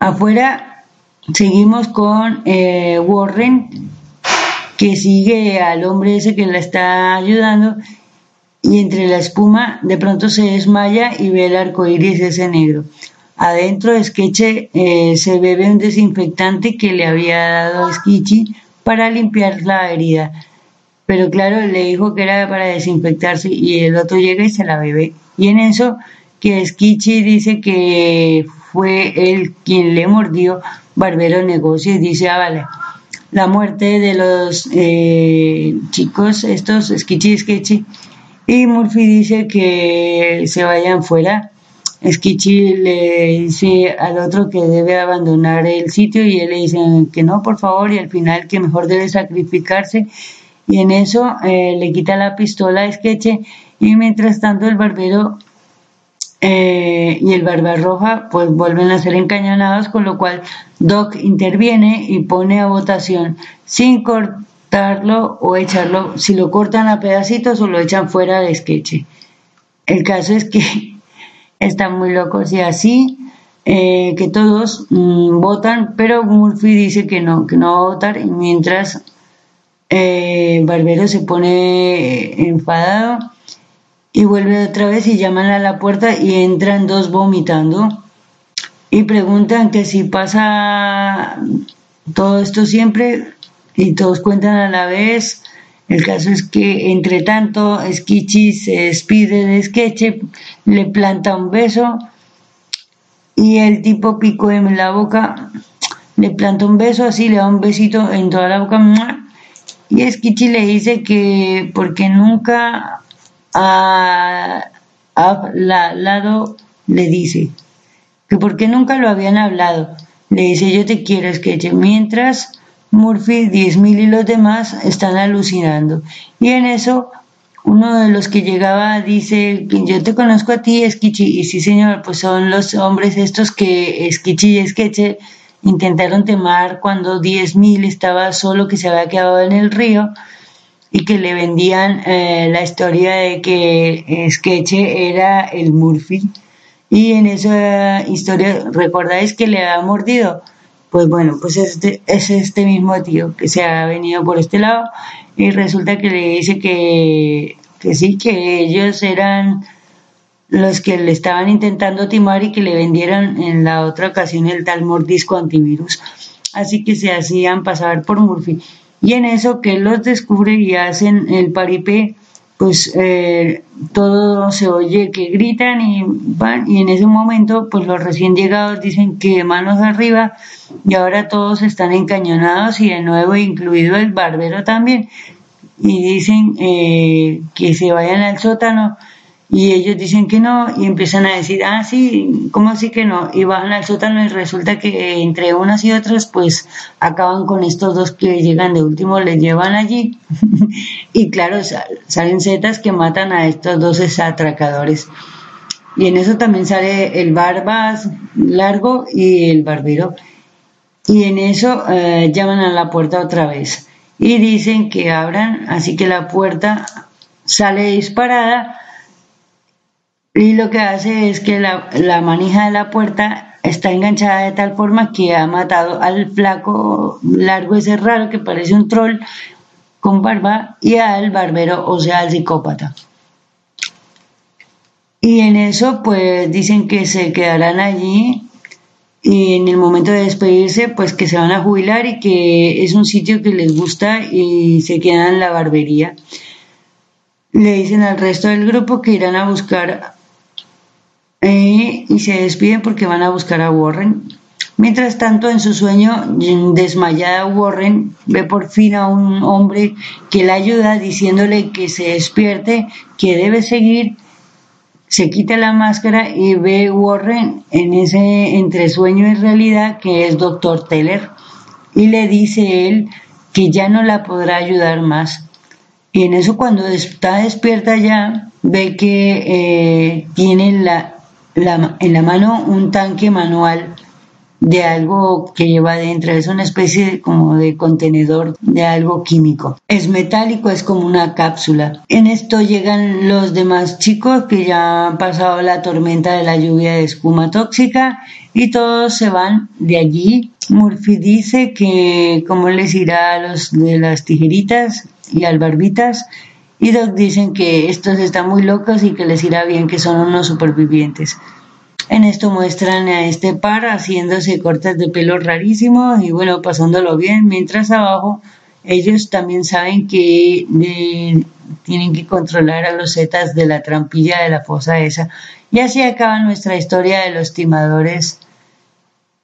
afuera seguimos con eh, Warren que sigue al hombre ese que la está ayudando y entre la espuma de pronto se desmaya y ve el arco iris ese negro. Adentro de Sketche eh, se bebe un desinfectante que le había dado Sketchy para limpiar la herida. Pero claro, le dijo que era para desinfectarse y el otro llega y se la bebe. Y en eso que Sketchy dice que fue él quien le mordió, Barbero negocia y dice, ah, vale, la muerte de los eh, chicos, estos Sketchy y Sketchy. Y Murphy dice que se vayan fuera Skichi le dice al otro que debe abandonar el sitio y él le dice que no, por favor, y al final que mejor debe sacrificarse. Y en eso eh, le quita la pistola a Sketch y mientras tanto el barbero eh, y el Barbarroja pues vuelven a ser encañonados, con lo cual Doc interviene y pone a votación sin cortarlo o echarlo, si lo cortan a pedacitos o lo echan fuera de sketch. El caso es que están muy locos y así eh, que todos mm, votan, pero Murphy dice que no, que no va a votar y mientras eh, Barbero se pone enfadado y vuelve otra vez y llaman a la puerta y entran dos vomitando y preguntan que si pasa todo esto siempre y todos cuentan a la vez. El caso es que entre tanto Skichi se despide de Sketch, le planta un beso y el tipo picó en la boca, le planta un beso así, le da un besito en toda la boca y Skichi le dice que porque nunca a, la, lado le dice que porque nunca lo habían hablado. Le dice yo te quiero, Sketch. Mientras Murphy, 10.000 y los demás están alucinando. Y en eso uno de los que llegaba dice, yo te conozco a ti, Skichi, y sí señor, pues son los hombres estos que Skichi y Sketch intentaron temar cuando 10.000 estaba solo que se había quedado en el río y que le vendían eh, la historia de que Sketch era el Murphy. Y en esa historia, ¿recordáis que le había mordido? Pues bueno, pues este, es este mismo tío que se ha venido por este lado y resulta que le dice que, que sí, que ellos eran los que le estaban intentando timar y que le vendieron en la otra ocasión el tal mordisco antivirus. Así que se hacían pasar por Murphy. Y en eso que los descubre y hacen el paripé, pues eh, todo se oye que gritan y van, y en ese momento, pues los recién llegados dicen que manos arriba, y ahora todos están encañonados y de nuevo incluido el barbero también, y dicen eh, que se vayan al sótano y ellos dicen que no y empiezan a decir, ah, sí, ¿cómo así que no? Y bajan al sótano y resulta que entre unas y otras pues acaban con estos dos que llegan de último, les llevan allí y claro, salen setas que matan a estos dos atracadores. Y en eso también sale el barbas largo y el barbero. Y en eso eh, llaman a la puerta otra vez y dicen que abran, así que la puerta sale disparada y lo que hace es que la, manija de la puerta está enganchada de tal forma que ha matado al flaco largo ese raro que parece un troll con barba y al barbero, o sea, al psicópata. Y en eso, pues dicen que se quedarán allí y en el momento de despedirse, pues que se van a jubilar y que es un sitio que les gusta y se quedan en la barbería. Le dicen al resto del grupo que irán a buscar eh, y se despiden porque van a buscar a Warren. Mientras tanto, en su sueño, desmayada Warren ve por fin a un hombre que la ayuda diciéndole que se despierte, que debe seguir, se quita la máscara y ve Warren en ese entre sueño y realidad que es Doctor Teller y le dice él que ya no la podrá ayudar más. Y en eso cuando está despierta ya ve que eh, tiene la, en la mano un tanque manual de algo que lleva dentro, es una especie como de contenedor de algo químico. Es metálico, es como una cápsula. En esto llegan los demás chicos que ya han pasado la tormenta de la lluvia de espuma tóxica y todos se van de allí. Murphy dice que cómo les irá a los de las tijeritas y al barbitas y Doc dicen que estos están muy locos y que les irá bien, que son unos supervivientes. En esto muestran a este par haciéndose cortes de pelo rarísimos y bueno, pasándolo bien, mientras abajo ellos también saben que tienen que controlar a los zetas de la trampilla de la fosa esa. Y así acaba nuestra historia de los timadores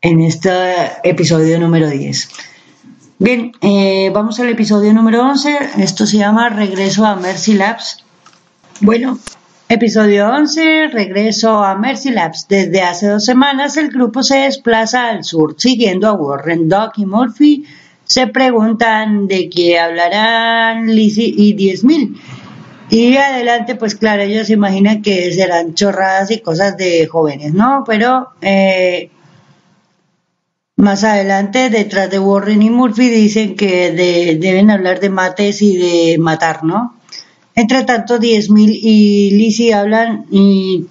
en este episodio número 10. Bien, eh, vamos al episodio número 11. Esto se llama Regreso a Mercy Labs. Bueno, Episodio 11. Regreso a Mercy Labs. Desde hace dos semanas el grupo se desplaza al sur siguiendo a Warren, Doc y Murphy. Se preguntan de qué hablarán Lizzie y 10.000. Y adelante, pues claro, ellos se imaginan que serán chorradas y cosas de jóvenes, ¿no? Pero eh, más adelante, detrás de Warren y Murphy, dicen que deben hablar de mates y de matar, ¿no? Entre tanto, 10.000 y Lizzie hablan y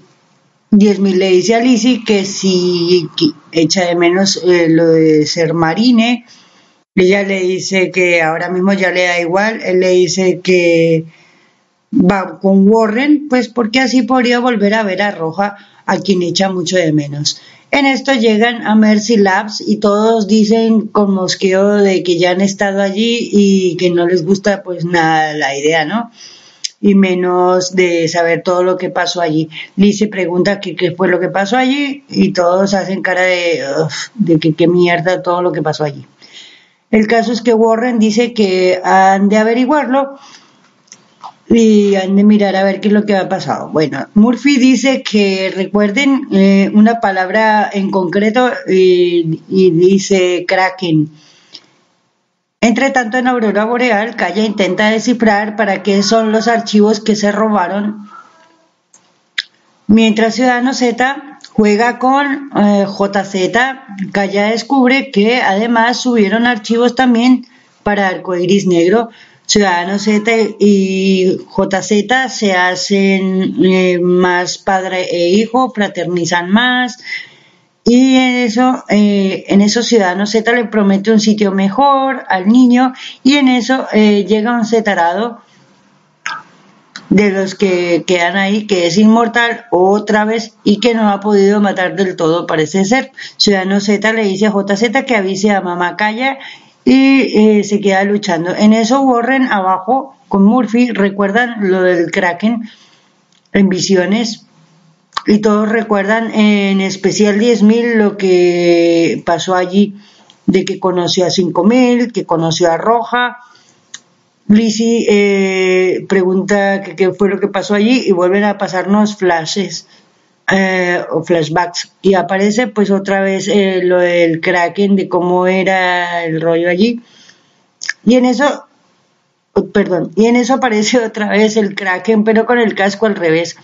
10.000 le dice a Lizzie que si echa de menos eh, lo de ser marine, ella le dice que ahora mismo ya le da igual, él le dice que va con Warren, pues porque así podría volver a ver a Roja, a quien echa mucho de menos. En esto llegan a Mercy Labs y todos dicen con mosqueo de que ya han estado allí y que no les gusta pues nada la idea, ¿no? Y menos de saber todo lo que pasó allí. Lizzie pregunta qué fue lo que pasó allí y todos hacen cara de, de que qué mierda todo lo que pasó allí. El caso es que Warren dice que han de averiguarlo y han de mirar a ver qué es lo que ha pasado. Bueno, Murphy dice que recuerden eh, una palabra en concreto y, dice Kraken. Entre tanto, en Aurora Boreal, Kaya intenta descifrar para qué son los archivos que se robaron, mientras Ciudadano Z juega con eh, JZ. Kaya descubre que además subieron archivos también para Arcoiris Negro. Ciudadanos Z y JZ se hacen eh, más padre e hijo, fraternizan más y en eso, eh, en eso Ciudadanos Z le promete un sitio mejor al niño y en eso eh, llega un setarado de los que quedan ahí, que es inmortal otra vez y que no ha podido matar del todo, parece ser. Ciudadano Z le dice a JZ que avise a mamá Calla y eh, se queda luchando. En eso Warren abajo con Murphy recuerdan lo del Kraken en visiones y todos recuerdan en especial 10.000 lo que pasó allí de que conoció a 5.000, que conoció a Roja. Lizzie eh, pregunta qué fue lo que pasó allí y vuelven a pasarnos flashes eh, o flashbacks. Y aparece pues otra vez eh, lo del Kraken de cómo era el rollo allí. Y en eso oh, perdón y en eso aparece otra vez el Kraken pero con el casco al revés.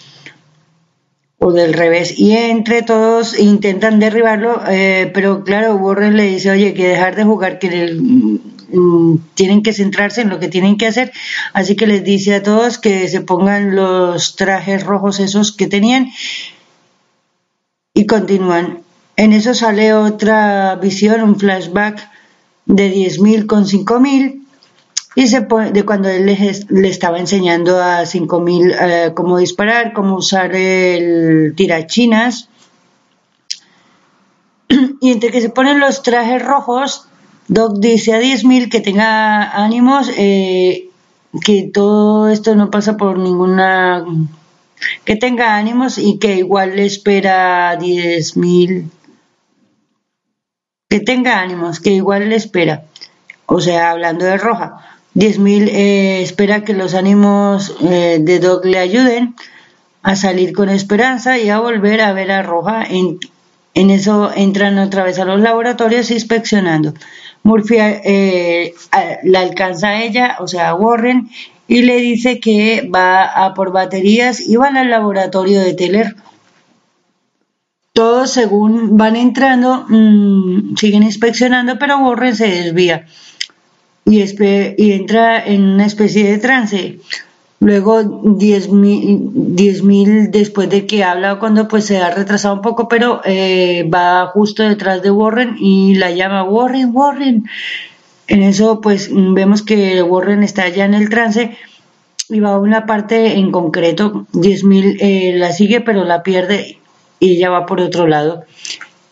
O del revés. Y entre todos intentan derribarlo eh, pero claro Warren le dice oye que dejar de jugar que mm, tienen que centrarse en lo que tienen que hacer así que les dice a todos que se pongan los trajes rojos esos que tenían y continúan. En eso sale otra visión, un flashback de 10.000 con 5.000 y se de cuando él le, estaba enseñando a 5.000 eh, cómo disparar, cómo usar el tirachinas. Y entre que se ponen los trajes rojos, Doc dice a 10.000 que tenga ánimos, eh, que todo esto no pasa por ninguna que tenga ánimos y que igual le espera 10.000, que tenga ánimos, que igual le espera, o sea, hablando de Roja, 10.000 eh, espera que los ánimos eh, de Doc le ayuden a salir con esperanza y a volver a ver a Roja. En, en eso entran otra vez a los laboratorios inspeccionando. Murphy eh, la alcanza a ella, o sea, a Warren, y le dice que va a por baterías y van al laboratorio de Teller. Todos según van entrando, mm, siguen inspeccionando, pero Warren se desvía y, entra en una especie de trance. Luego 10.000 después de que habla cuando pues se ha retrasado un poco, pero eh, va justo detrás de Warren y la llama Warren, Warren. En eso, pues vemos que Warren está ya en el trance y va a una parte en concreto. 10.000 eh, la sigue, pero la pierde y ella va por otro lado.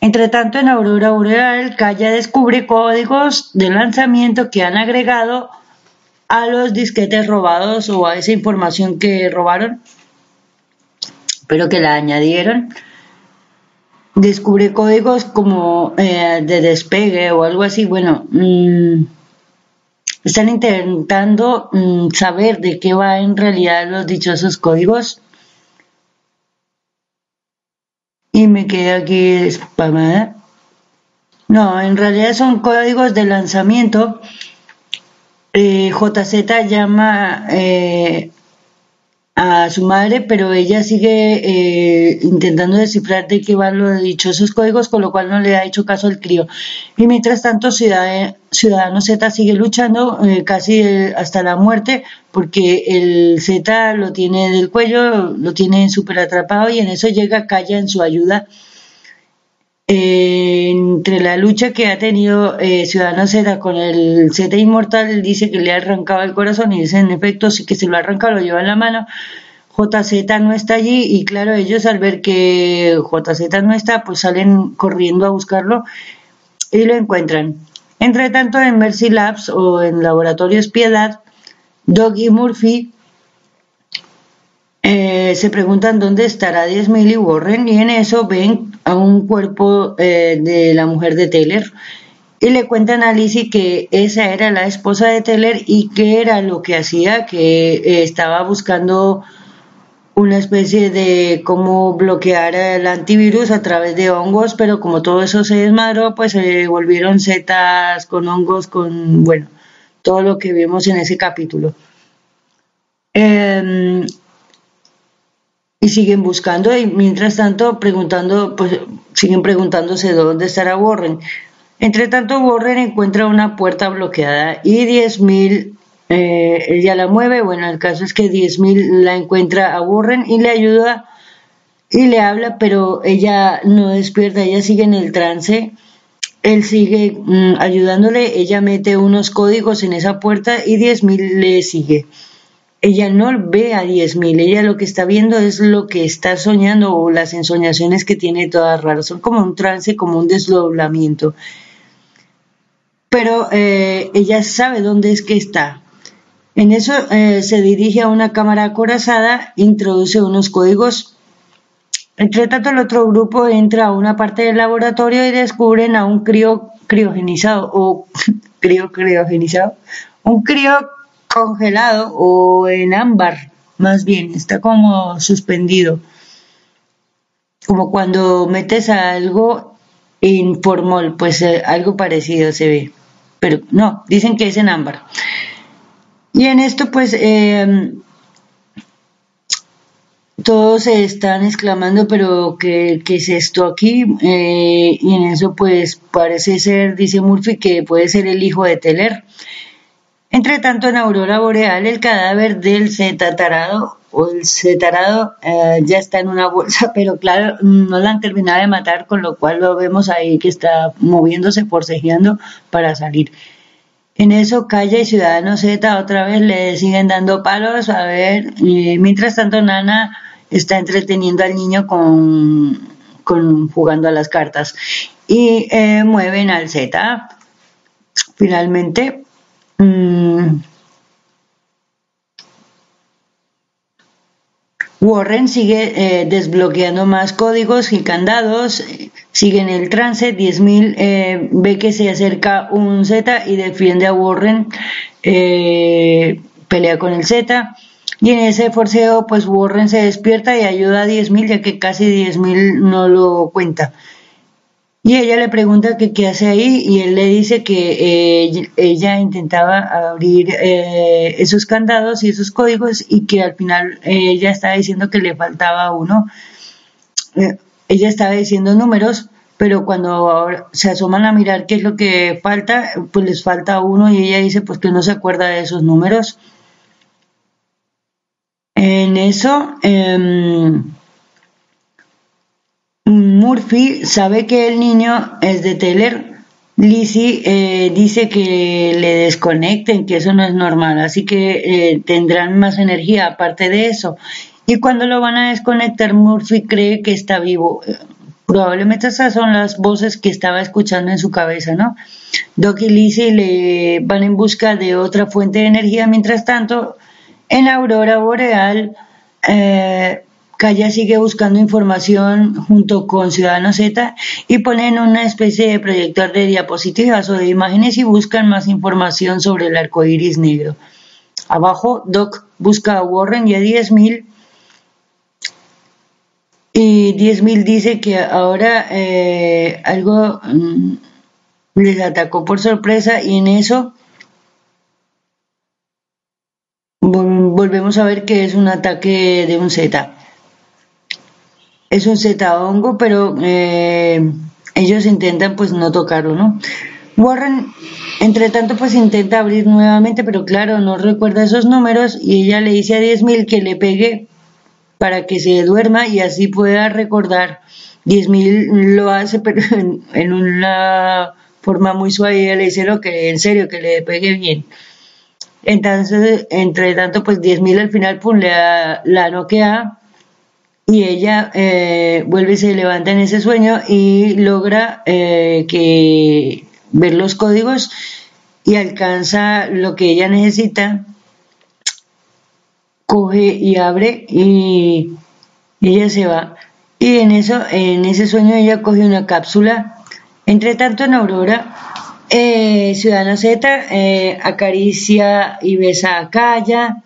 Entre tanto, en Aurora Boreal, Kaya descubre códigos de lanzamiento que han agregado a los disquetes robados o a esa información que robaron, pero que la añadieron. Descubre códigos como eh, de despegue o algo así. Bueno, mm, están intentando mm, saber de qué va en realidad los dichosos códigos. y me quedé aquí spamada. No, en realidad son códigos de lanzamiento. Eh, JZ llama eh, a su madre, pero ella sigue eh, intentando descifrar de qué van los dichosos códigos, con lo cual no le ha hecho caso al crío. Y mientras tanto, Ciudadano Z sigue luchando eh, casi eh, hasta la muerte, porque el Z lo tiene del cuello, lo tiene súper atrapado y en eso llega Calla en su ayuda. Entre la lucha que ha tenido Ciudadano Z con el Z inmortal, dice que le ha arrancado el corazón y dice en efecto sí que se lo arranca, lo lleva en la mano, JZ no está allí y claro, ellos al ver que JZ no está, pues salen corriendo a buscarlo y lo encuentran. Entre tanto, en Mercy Labs o en Laboratorios Piedad, Doug y Murphy eh, se preguntan dónde estará 10.000 y Warren y en eso ven a un cuerpo eh, de la mujer de Taylor y le cuentan a Lizzie que esa era la esposa de Taylor y que era lo que hacía, que eh, estaba buscando una especie de cómo bloquear el antivirus a través de hongos, pero como todo eso se desmadró, pues se volvieron setas con hongos, con, bueno, todo lo que vimos en ese capítulo. Em, y siguen buscando y mientras tanto preguntando, pues siguen preguntándose dónde estará Warren. Entre tanto, Warren encuentra una puerta bloqueada y 10.000 eh, ella la mueve, bueno, el caso es que 10.000 la encuentra a Warren y le ayuda y le habla, pero ella no despierta, ella sigue en el trance, él sigue mm, ayudándole, ella mete unos códigos en esa puerta y 10.000 le sigue. Ella no ve a 10.000, ella lo que está viendo es lo que está soñando o las ensoñaciones que tiene todas raras, son como un trance, como un desdoblamiento. Pero eh, ella sabe dónde es que está, en eso eh, se dirige a una cámara acorazada, introduce unos códigos. Entre tanto, el otro grupo entra a una parte del laboratorio y descubren a un crío criogenizado o crío criogenizado, un crío congelado o en ámbar, más bien, está como suspendido. Como cuando metes algo en pues eh, algo parecido se ve. Pero no, dicen que es en ámbar. Y en esto, pues, eh, todos se están exclamando, pero ¿qué, es esto aquí? Eh, y en eso, pues, parece ser, dice Murphy, que puede ser el hijo de Teller. Entre tanto, en Aurora Boreal, el cadáver del cetarado o el cetarado eh, ya está en una bolsa, pero claro, no la han terminado de matar, con lo cual lo vemos ahí que está moviéndose, forcejeando para salir. En eso Calla y Ciudadano Z otra vez le siguen dando palos, a ver, mientras tanto Nana está entreteniendo al niño con, con jugando a las cartas y eh, mueven al Z. Finalmente, mmm, Warren sigue eh, desbloqueando más códigos y candados, sigue en el trance, 10.000 eh, ve que se acerca un Z y defiende a Warren, eh, pelea con el Z. Y en ese forceo pues Warren se despierta y ayuda a 10.000 ya que casi 10.000 no lo cuenta. Y ella le pregunta qué hace ahí y él le dice que eh, ella intentaba abrir eh, esos candados y esos códigos y que al final eh, ella estaba diciendo que le faltaba uno. ella estaba diciendo números, pero cuando se asoman a mirar qué es lo que falta, pues les falta uno y ella dice pues que no se acuerda de esos números. En eso... Murphy sabe que el niño es de Taylor. Lizzie eh, dice que le desconecten, que eso no es normal, así que eh, tendrán más energía aparte de eso. Y cuando lo van a desconectar, Murphy cree que está vivo. Probablemente esas son las voces que estaba escuchando en su cabeza, ¿no? Doc y Lizzie le van en busca de otra fuente de energía. Mientras tanto, en Aurora Boreal, eh, Calla sigue buscando información junto con Ciudadano Z y ponen una especie de proyector de diapositivas o de imágenes y buscan más información sobre el arco iris negro. Abajo, Doc busca a Warren y a 10.000 Y 10.000 dice que ahora eh, algo mm, les atacó por sorpresa y en eso volvemos a ver que es un ataque de un Z. Es un Z hongo, pero eh, ellos intentan pues no tocarlo, ¿no? Warren, entre tanto, pues intenta abrir nuevamente, pero claro, no recuerda esos números y ella le dice a 10.000 que le pegue para que se duerma y así pueda recordar. 10.000 lo hace, pero en, una forma muy suave ella le dice lo que en serio, que le pegue bien. Entonces, entre tanto, pues 10.000 al final, pum, le la noquea y ella eh, vuelve y se levanta en ese sueño y logra eh, que ver los códigos y alcanza lo que ella necesita, coge y abre y ella se va. Y en eso, en ese sueño ella coge una cápsula. Entre tanto en Aurora, eh, Ciudadano Z eh, acaricia y besa a Calla,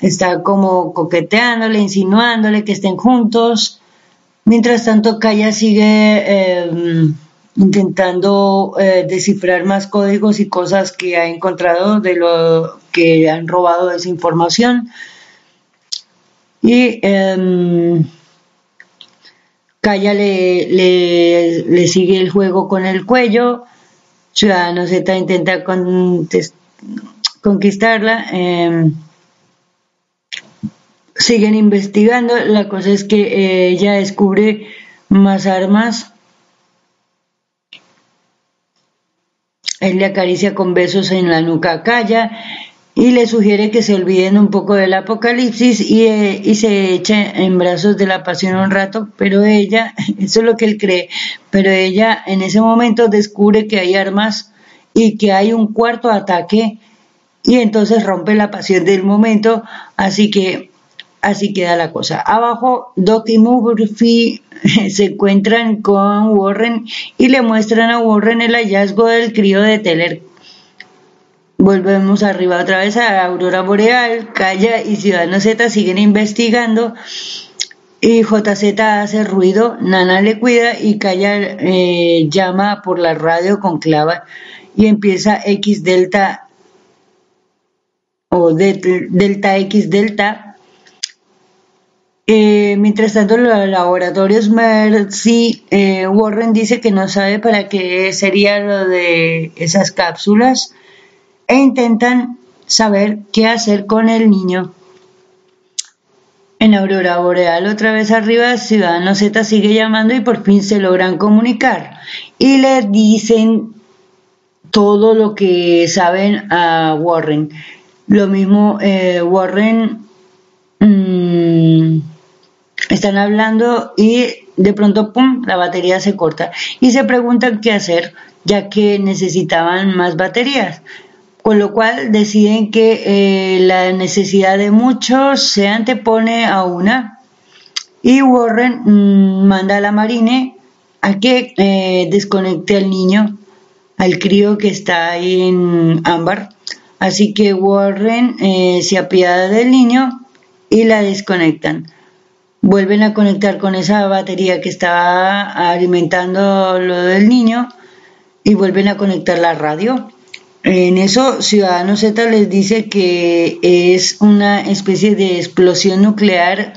está como coqueteándole, insinuándole que estén juntos. Mientras tanto, Calla sigue eh, intentando eh, descifrar más códigos y cosas que ha encontrado de lo que han robado esa información. Y eh, Kaya le, sigue el juego con el cuello. Ciudadano Z intenta conquistarla. Siguen investigando. La cosa es que eh, ella descubre más armas. Él le acaricia con besos en la nuca a Calla y le sugiere que se olviden un poco del apocalipsis y, eh, y, se eche en brazos de la pasión un rato, pero ella, eso es lo que él cree, pero ella en ese momento descubre que hay armas y que hay un cuarto ataque y entonces rompe la pasión del momento, así que Así queda la cosa. Abajo, Doc y Murphy se encuentran con Warren y le muestran a Warren el hallazgo del crío de Teller. Volvemos arriba otra vez a Aurora Boreal, Calla y Ciudadano Z siguen investigando y JZ hace ruido, Nana le cuida y Calla eh, llama por la radio con clava y empieza X Delta o Delta X Delta eh, mientras tanto, los laboratorios Mercy, eh, Warren dice que no sabe para qué sería lo de esas cápsulas e intentan saber qué hacer con el niño. En Aurora Boreal, otra vez arriba, Ciudadano Z sigue llamando y por fin se logran comunicar. Y le dicen todo lo que saben a Warren. Lo mismo, eh, Warren están hablando y de pronto, ¡pum!, la batería se corta. Y se preguntan qué hacer, ya que necesitaban más baterías. Con lo cual deciden que eh, la necesidad de muchos se antepone a una. Y Warren mm, manda a la marine a que eh, desconecte al niño, al crío que está ahí en ámbar. Así que Warren eh, se apiada del niño y la desconectan vuelven a conectar con esa batería que estaba alimentando lo del niño y vuelven a conectar la radio. En eso, Ciudadano Z les dice que es una especie de explosión nuclear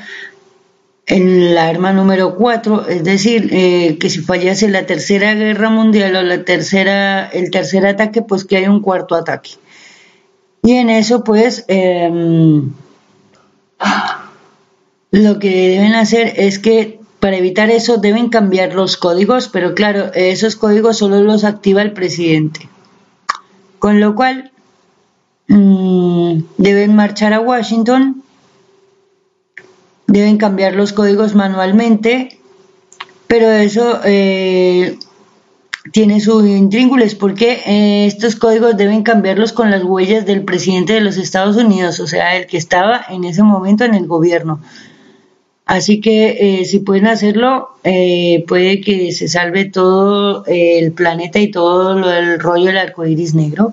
en la arma número 4, es decir, eh, que si fallase la tercera guerra mundial o la tercera, el tercer ataque, pues que hay un cuarto ataque. Y en eso, pues, em, lo que deben hacer es que para evitar eso deben cambiar los códigos, pero claro, esos códigos solo los activa el presidente. Con lo cual, mm, deben marchar a Washington, deben cambiar los códigos manualmente, pero eso eh, tiene su intríngulis porque eh, estos códigos deben cambiarlos con las huellas del presidente de los Estados Unidos, o sea, el que estaba en ese momento en el gobierno. Así que eh, si pueden hacerlo, eh, puede que se salve todo eh, el planeta y todo lo del rollo del arco iris negro.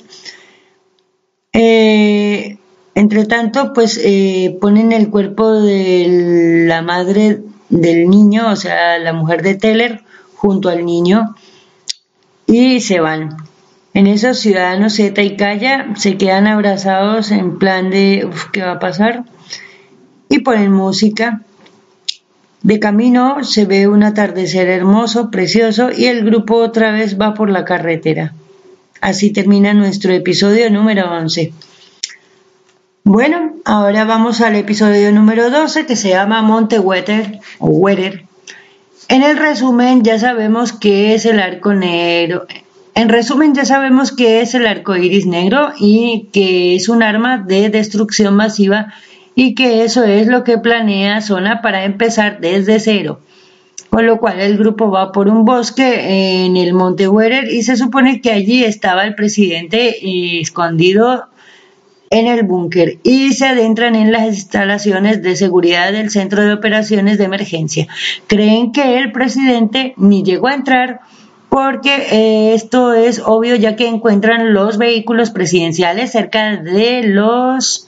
entre tanto, pues ponen el cuerpo de la madre del niño, o sea, la mujer de Teller, junto al niño, y se van. En esos ciudadanos Z y Calla se quedan abrazados en plan de, ¿qué va a pasar? Y ponen música. De camino se ve un atardecer hermoso, precioso, y el grupo otra vez va por la carretera. Así termina nuestro episodio número 11. Bueno, ahora vamos al episodio número 12 que se llama Monte Weather o Weather. En el resumen ya sabemos que es el arco negro, en resumen, ya sabemos que es el arco iris negro y que es un arma de destrucción masiva y que eso es lo que planea Zona para empezar desde cero. Con lo cual el grupo va por un bosque en el Monte Werer y se supone que allí estaba el presidente escondido en el búnker y se adentran en las instalaciones de seguridad del Centro de Operaciones de Emergencia. Creen que el presidente ni llegó a entrar porque eh, esto es obvio ya que encuentran los vehículos presidenciales cerca de los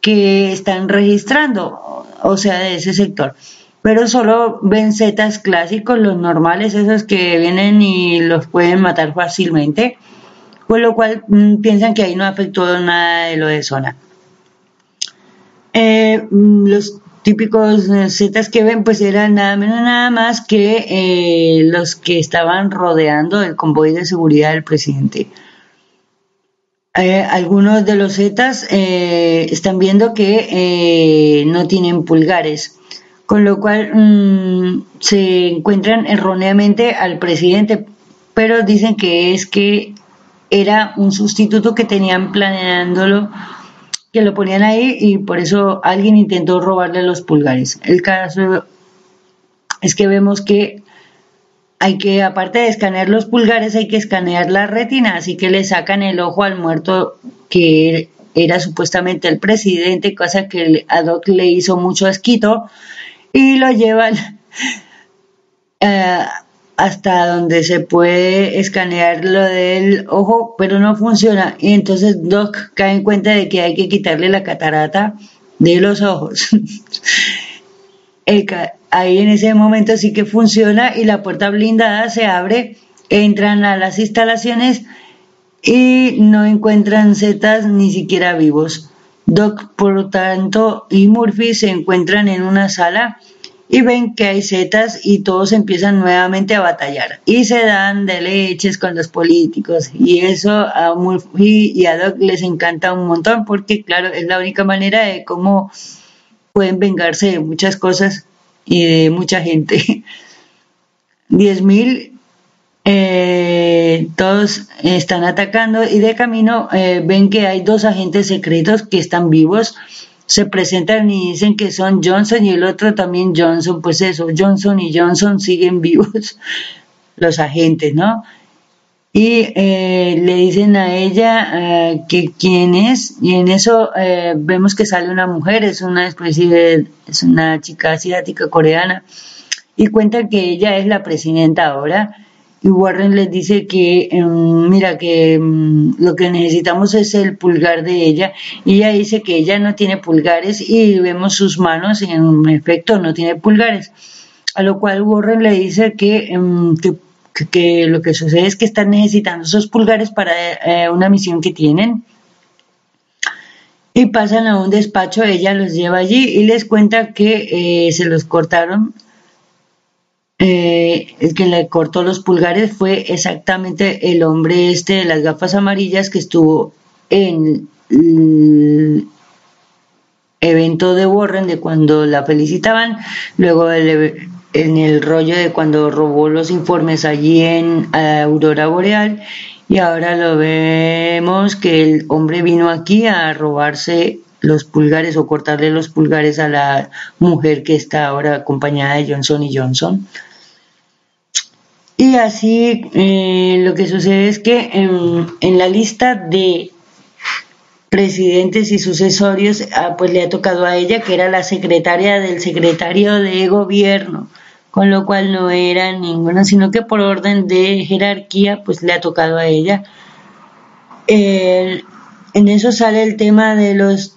que están registrando, o sea, de ese sector. Pero solo ven zetas clásicos, los normales, esos que vienen y los pueden matar fácilmente, con lo cual mm, piensan que ahí no afectó nada de lo de zona. Eh, mm, los típicos zetas que ven pues eran nada menos nada más que eh, los que estaban rodeando el convoy de seguridad del presidente. Eh, algunos de los zetas eh, están viendo que no tienen pulgares, con lo cual mm, se encuentran erróneamente al presidente, pero dicen que es que era un sustituto que tenían planeándolo que lo ponían ahí y por eso alguien intentó robarle los pulgares. El caso es que vemos que hay que, aparte de escanear los pulgares, hay que escanear la retina, así que le sacan el ojo al muerto que era supuestamente el presidente, cosa que a Doc le hizo mucho asquito, y lo llevan eh, hasta donde se puede escanear lo del ojo, pero no funciona. Y entonces Doc cae en cuenta de que hay que quitarle la catarata de los ojos. ahí en ese momento sí que funciona y la puerta blindada se abre, entran a las instalaciones y no encuentran setas ni siquiera vivos. Doc, por lo tanto, y Murphy se encuentran en una sala y ven que hay setas y todos empiezan nuevamente a batallar. Y se dan de leches con los políticos. Y eso a Murphy y a Doc les encanta un montón porque claro es la única manera de cómo pueden vengarse de muchas cosas y de mucha gente. 10.000 eh, todos están atacando y de camino eh, ven que hay dos agentes secretos que están vivos. Se presentan y dicen que son Johnson y el otro también Johnson, pues eso, Johnson y Johnson siguen vivos, los agentes, ¿no? Y eh, le dicen a ella eh, que quién es, y en eso eh, vemos que sale una mujer, es una especie es una chica asiática coreana, y cuentan que ella es la presidenta ahora, y Warren les dice que, em, mira, que em, lo que necesitamos es el pulgar de ella, y ella dice que ella no tiene pulgares y vemos sus manos y en efecto no tiene pulgares, a lo cual Warren le dice que, em, que, lo que sucede es que están necesitando esos pulgares para eh, una misión que tienen. Y pasan a un despacho, ella los lleva allí y les cuenta que eh, se los cortaron eh, el que le cortó los pulgares fue exactamente el hombre este de las gafas amarillas que estuvo en el evento de Warren de cuando la felicitaban, luego en el rollo de cuando robó los informes allí en Aurora Boreal y ahora lo vemos que el hombre vino aquí a robarse los pulgares o cortarle los pulgares a la mujer que está ahora acompañada de Johnson y Johnson. Y así eh, lo que sucede es que en, la lista de presidentes y sucesorios, ah, pues le ha tocado a ella, que era la secretaria del secretario de gobierno, con lo cual no era ninguna, sino que por orden de jerarquía, pues le ha tocado a ella. en eso sale el tema de los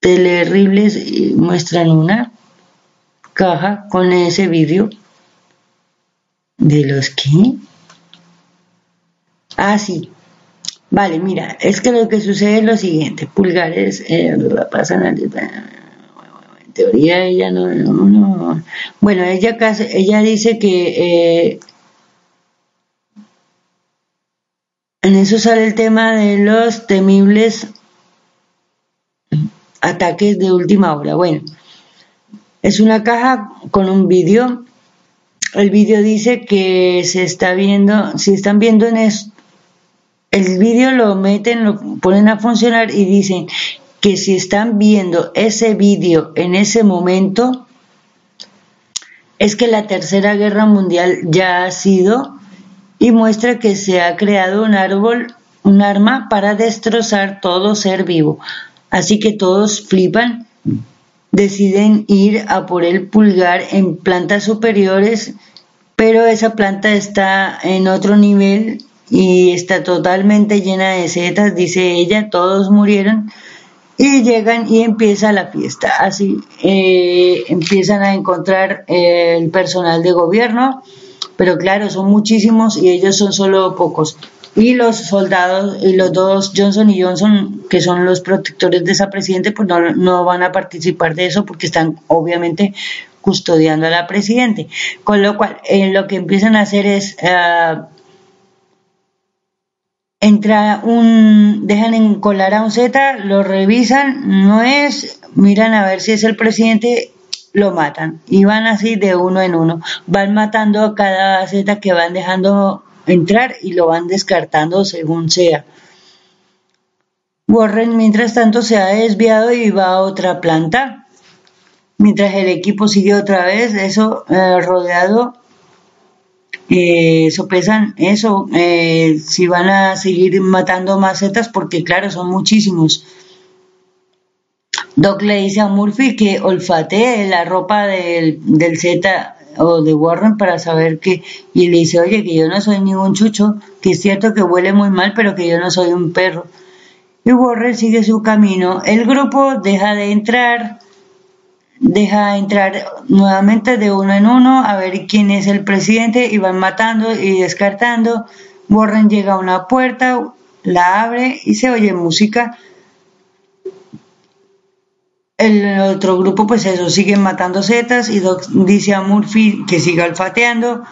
terribles, muestran una, caja con ese vídeo de los que ah sí vale mira es que lo que sucede es lo siguiente pulgares eh, pasan en teoría ella no, no, bueno ella ella dice que eh, en eso sale el tema de los temibles ataques de última hora bueno es una caja con un vídeo. El vídeo dice que se está viendo, si están viendo en esto, el vídeo lo meten, lo ponen a funcionar y dicen que si están viendo ese vídeo en ese momento, es que la tercera guerra mundial ya ha sido y muestra que se ha creado un árbol, un arma para destrozar todo ser vivo. Así que todos flipan deciden ir a por el pulgar en plantas superiores, pero esa planta está en otro nivel y está totalmente llena de setas, dice ella, todos murieron y llegan y empieza la fiesta. Así eh, empiezan a encontrar el personal de gobierno, pero claro, son muchísimos y ellos son solo pocos y los soldados y los dos Johnson y Johnson que son los protectores de esa presidente pues no, no van a participar de eso porque están obviamente custodiando a la presidente con lo cual eh, lo que empiezan a hacer es uh, entra un dejan encolar a un Z lo revisan no es miran a ver si es el presidente lo matan y van así de uno en uno van matando a cada Z que van dejando entrar y lo van descartando según sea. Warren, mientras tanto, se ha desviado y va a otra planta. Mientras el equipo sigue otra vez, eso eh, rodeado, eh, sopesan eso, eh, si van a seguir matando macetas, porque claro, son muchísimos. Doc le dice a Murphy que olfatee la ropa del, del Z o de Warren para saber que, y le dice, oye, que yo no soy ningún chucho, que es cierto que huele muy mal, pero que yo no soy un perro. Y Warren sigue su camino. El grupo deja de entrar, deja entrar nuevamente de uno en uno a ver quién es el presidente y van matando y descartando. Warren llega a una puerta, la abre y se oye música el otro grupo, pues eso, siguen matando setas y dice a Murphy que siga olfateando.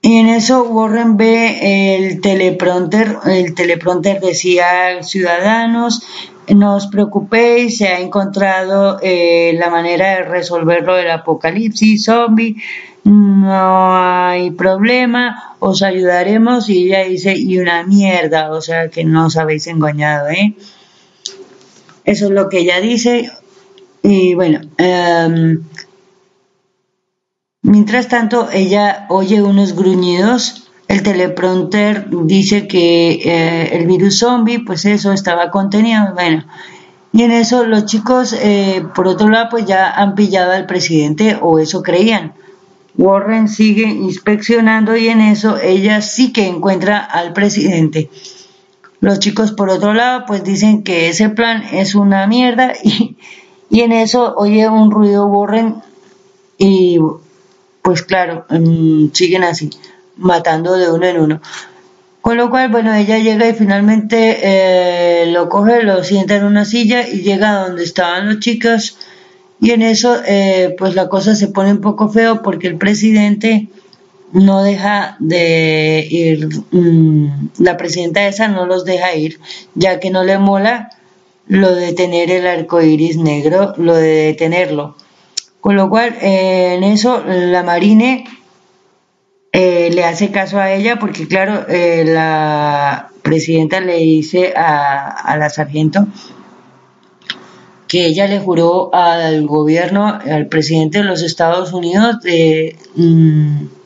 Y en eso Warren ve el teleprompter, el teleprompter decía ciudadanos, no os preocupéis, se ha encontrado eh, la manera de resolverlo del apocalipsis zombie, no hay problema, os ayudaremos y ella dice, y una mierda, o sea que no os habéis engañado, ¿eh? Eso es lo que ella dice. Y bueno, em, mientras tanto, ella oye unos gruñidos. El teleprompter dice que eh, el virus zombie, pues eso estaba contenido. Bueno, y en eso los chicos, eh, por otro lado, pues ya han pillado al presidente, o eso creían. Warren sigue inspeccionando y en eso ella sí que encuentra al presidente. Los chicos, por otro lado, pues dicen que ese plan es una mierda y, y en eso oye un ruido borren y pues claro, mm, siguen así, matando de uno en uno. Con lo cual, bueno, ella llega y finalmente eh, lo coge, lo sienta en una silla y llega a donde estaban los chicos y en eso eh, pues la cosa se pone un poco feo porque el presidente no deja de ir, mm, la presidenta esa no los deja ir, ya que no le mola lo de tener el arco iris negro, lo de detenerlo. Con lo cual, eh, en eso, la Marine eh, le hace caso a ella, porque, claro, eh, la presidenta le dice a, la sargento que ella le juró al gobierno, al presidente de los Estados Unidos, de. Mm,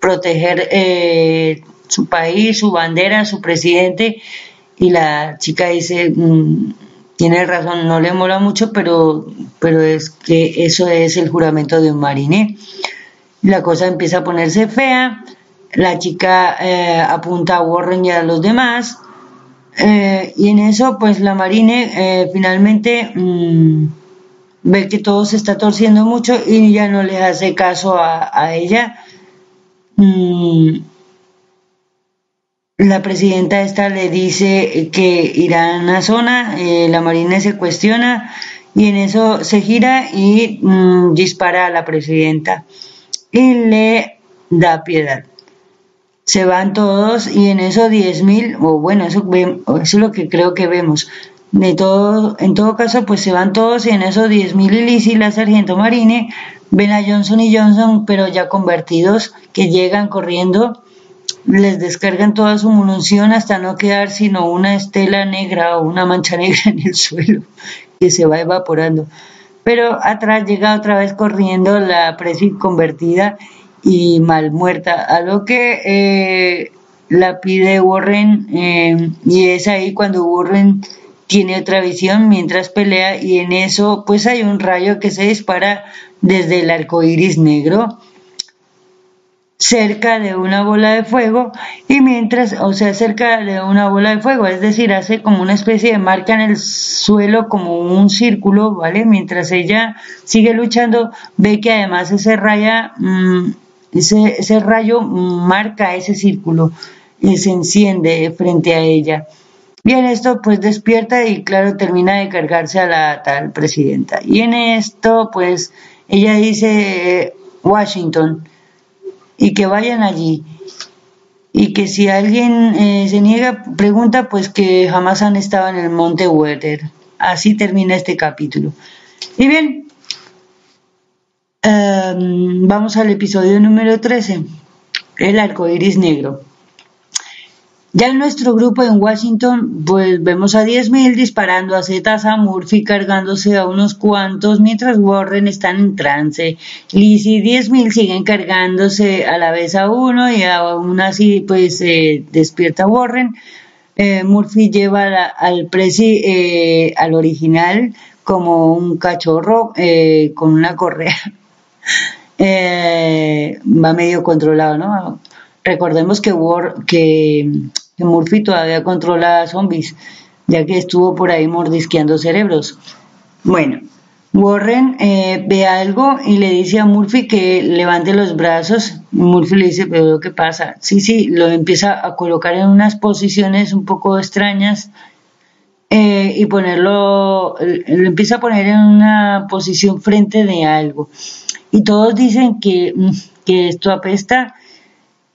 proteger eh, su país, su bandera, su presidente. Y la chica dice, mm, tiene razón, no le mola mucho, pero, pero es que eso es el juramento de un marine. La cosa empieza a ponerse fea, la chica eh, apunta a Warren y a los demás, eh, y en eso pues la marine finalmente mm, ve que todo se está torciendo mucho y ya no le hace caso a, ella. Mm, la presidenta esta le dice que irán a zona, eh, la marina se cuestiona y en eso se gira y mm, dispara a la presidenta y le da piedad. Se van todos y en eso 10.000, o bueno, eso, eso es lo que creo que vemos, de todo, en todo caso, pues se van todos y en esos 10.000 Ilis y la sargento Marine ven a Johnson y Johnson, pero ya convertidos, que llegan corriendo, les descargan toda su munición hasta no quedar sino una estela negra o una mancha negra en el suelo que se va evaporando. Pero atrás llega otra vez corriendo la presi convertida y mal muerta, a lo que eh, la pide Warren eh, y es ahí cuando Warren tiene otra visión mientras pelea y en eso pues hay un rayo que se dispara desde el arco iris negro cerca de una bola de fuego y mientras, o sea, cerca de una bola de fuego, es decir, hace como una especie de marca en el suelo, como un círculo, ¿vale? Mientras ella sigue luchando, ve que además ese raya, mm, ese, rayo marca ese círculo y se enciende frente a ella. Bien, esto pues despierta y claro, termina de cargarse a la tal presidenta. Y en esto pues ella dice Washington y que vayan allí. Y que si alguien eh, se niega, pregunta pues que jamás han estado en el monte Werther. Así termina este capítulo. Y bien, em, vamos al episodio número 13, el arco iris negro. Ya en nuestro grupo en Washington, pues vemos a 10.000 disparando a Zetas a Murphy cargándose a unos cuantos, mientras Warren está en trance. Liz y 10.000 siguen cargándose a la vez a uno y aún así pues eh, despierta Warren. Eh, Murphy lleva al presi, eh, al original, como un cachorro con una correa. va medio controlado, ¿no? Recordemos que, War, que, Murphy todavía controla zombies, ya que estuvo por ahí mordisqueando cerebros. Bueno, Warren eh, ve algo y le dice a Murphy que levante los brazos. Murphy le dice, pero ¿qué pasa? Sí, sí, lo empieza a colocar en unas posiciones un poco extrañas eh, y ponerlo, lo empieza a poner en una posición frente de algo. Y todos dicen que, que esto apesta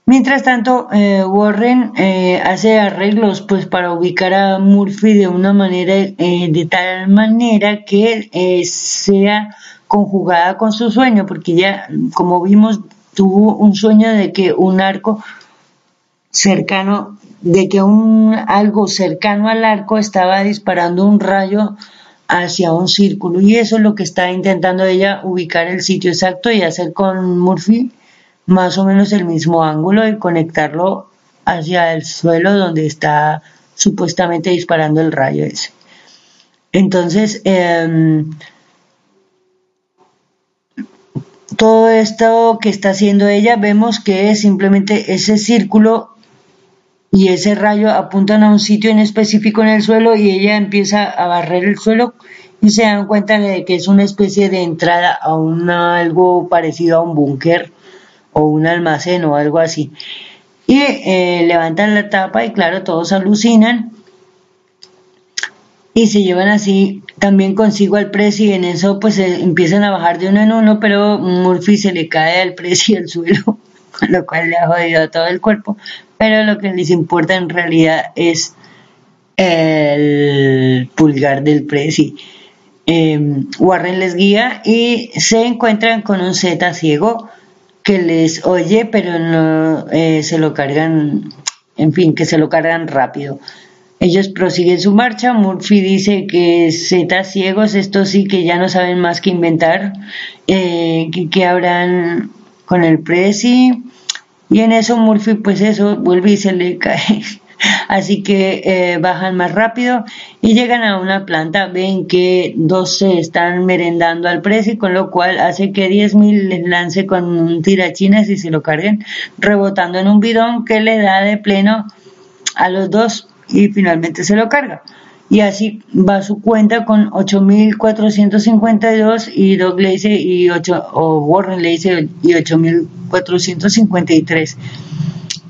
Mientras tanto, eh, Warren eh, hace arreglos pues para ubicar a Murphy de una manera, eh, de tal manera que sea conjugada con su sueño, porque ya, como vimos, tuvo un sueño de que un arco cercano, de que un algo cercano al arco estaba disparando un rayo hacia un círculo. Y eso es lo que está intentando ella ubicar el sitio exacto y hacer con Murphy más o menos el mismo ángulo y conectarlo hacia el suelo donde está supuestamente disparando el rayo ese. Entonces, em, todo esto que está haciendo ella, vemos que simplemente ese círculo y ese rayo apuntan a un sitio en específico en el suelo y ella empieza a barrer el suelo y se dan cuenta de que es una especie de entrada a un algo parecido a un búnker o un almacén o algo así. Y eh, levantan la tapa y claro, todos alucinan y se llevan así también consigo al precio y en eso pues empiezan a bajar de uno en uno, pero Murphy se le cae al precio al suelo, con lo cual le ha jodido a todo el cuerpo, pero lo que les importa en realidad es el pulgar del precio. Em, Warren les guía y se encuentran con un Z ciego que les oye, pero no eh, se lo cargan, en fin, que se lo cargan rápido. Ellos prosiguen su marcha. Murphy dice que zetas ciegos, estos sí que ya no saben más que inventar, eh, que, que habrán con el Prezi. Y en eso Murphy, pues eso, vuelve y se le cae Así que eh, bajan más rápido y llegan a una planta. Ven que dos se están merendando al precio, con lo cual hace que 10.000 les lance con un tirachinas y se lo carguen, rebotando en un bidón que le da de pleno a los dos y finalmente se lo carga. y así va su cuenta con 8.452 y Doug le dice y 8, o Warren le dice y 8.453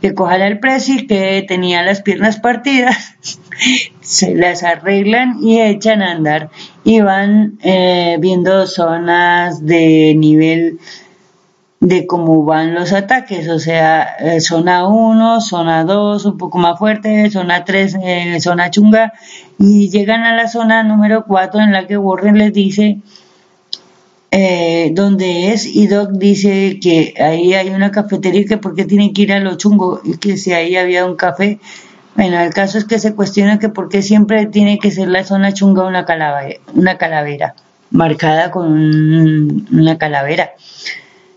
que coja el precio que tenía las piernas partidas se las arreglan y echan a andar. Y van eh, viendo zonas de nivel de cómo van los ataques, o sea, eh, zona 1, zona 2, un poco más fuerte, zona 3, eh, zona chunga, y llegan a la zona número 4 en la que Warren les dice eh, dónde es, y Doc dice que ahí hay una cafetería que por qué tienen que ir a lo chungo, y que si ahí había un café. Bueno, el caso es que se cuestiona que por qué siempre tiene que ser la zona chunga una calavera, una calavera marcada con una calavera.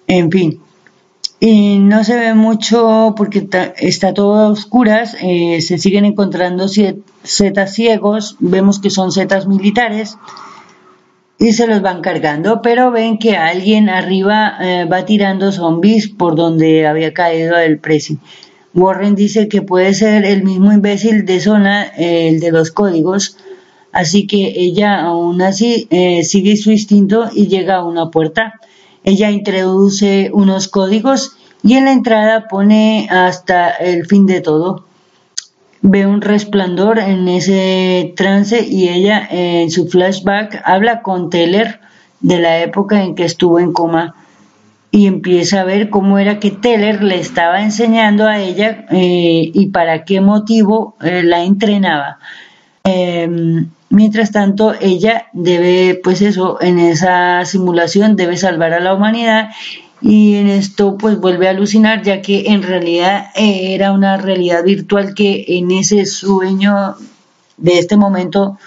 En fin, y no se ve mucho porque está todo a oscuras, eh, se siguen encontrando setas ciegos, vemos que son setas militares y se los van cargando, pero ven que alguien arriba eh, va tirando zombies por donde había caído el presi. Warren dice que puede ser el mismo imbécil de zona, eh, el de los códigos, así que ella aún así sigue su instinto y llega a una puerta ella introduce unos códigos y en la entrada pone hasta el fin de todo. Ve un resplandor en ese trance y ella en su flashback habla con Teller de la época en que estuvo en coma y empieza a ver cómo era que Teller le estaba enseñando a ella eh, y para qué motivo eh, la entrenaba. Em, Mientras tanto, ella debe, pues eso, en esa simulación debe salvar a la humanidad y en esto pues vuelve a alucinar ya que en realidad eh, era una realidad virtual que en ese sueño de este momento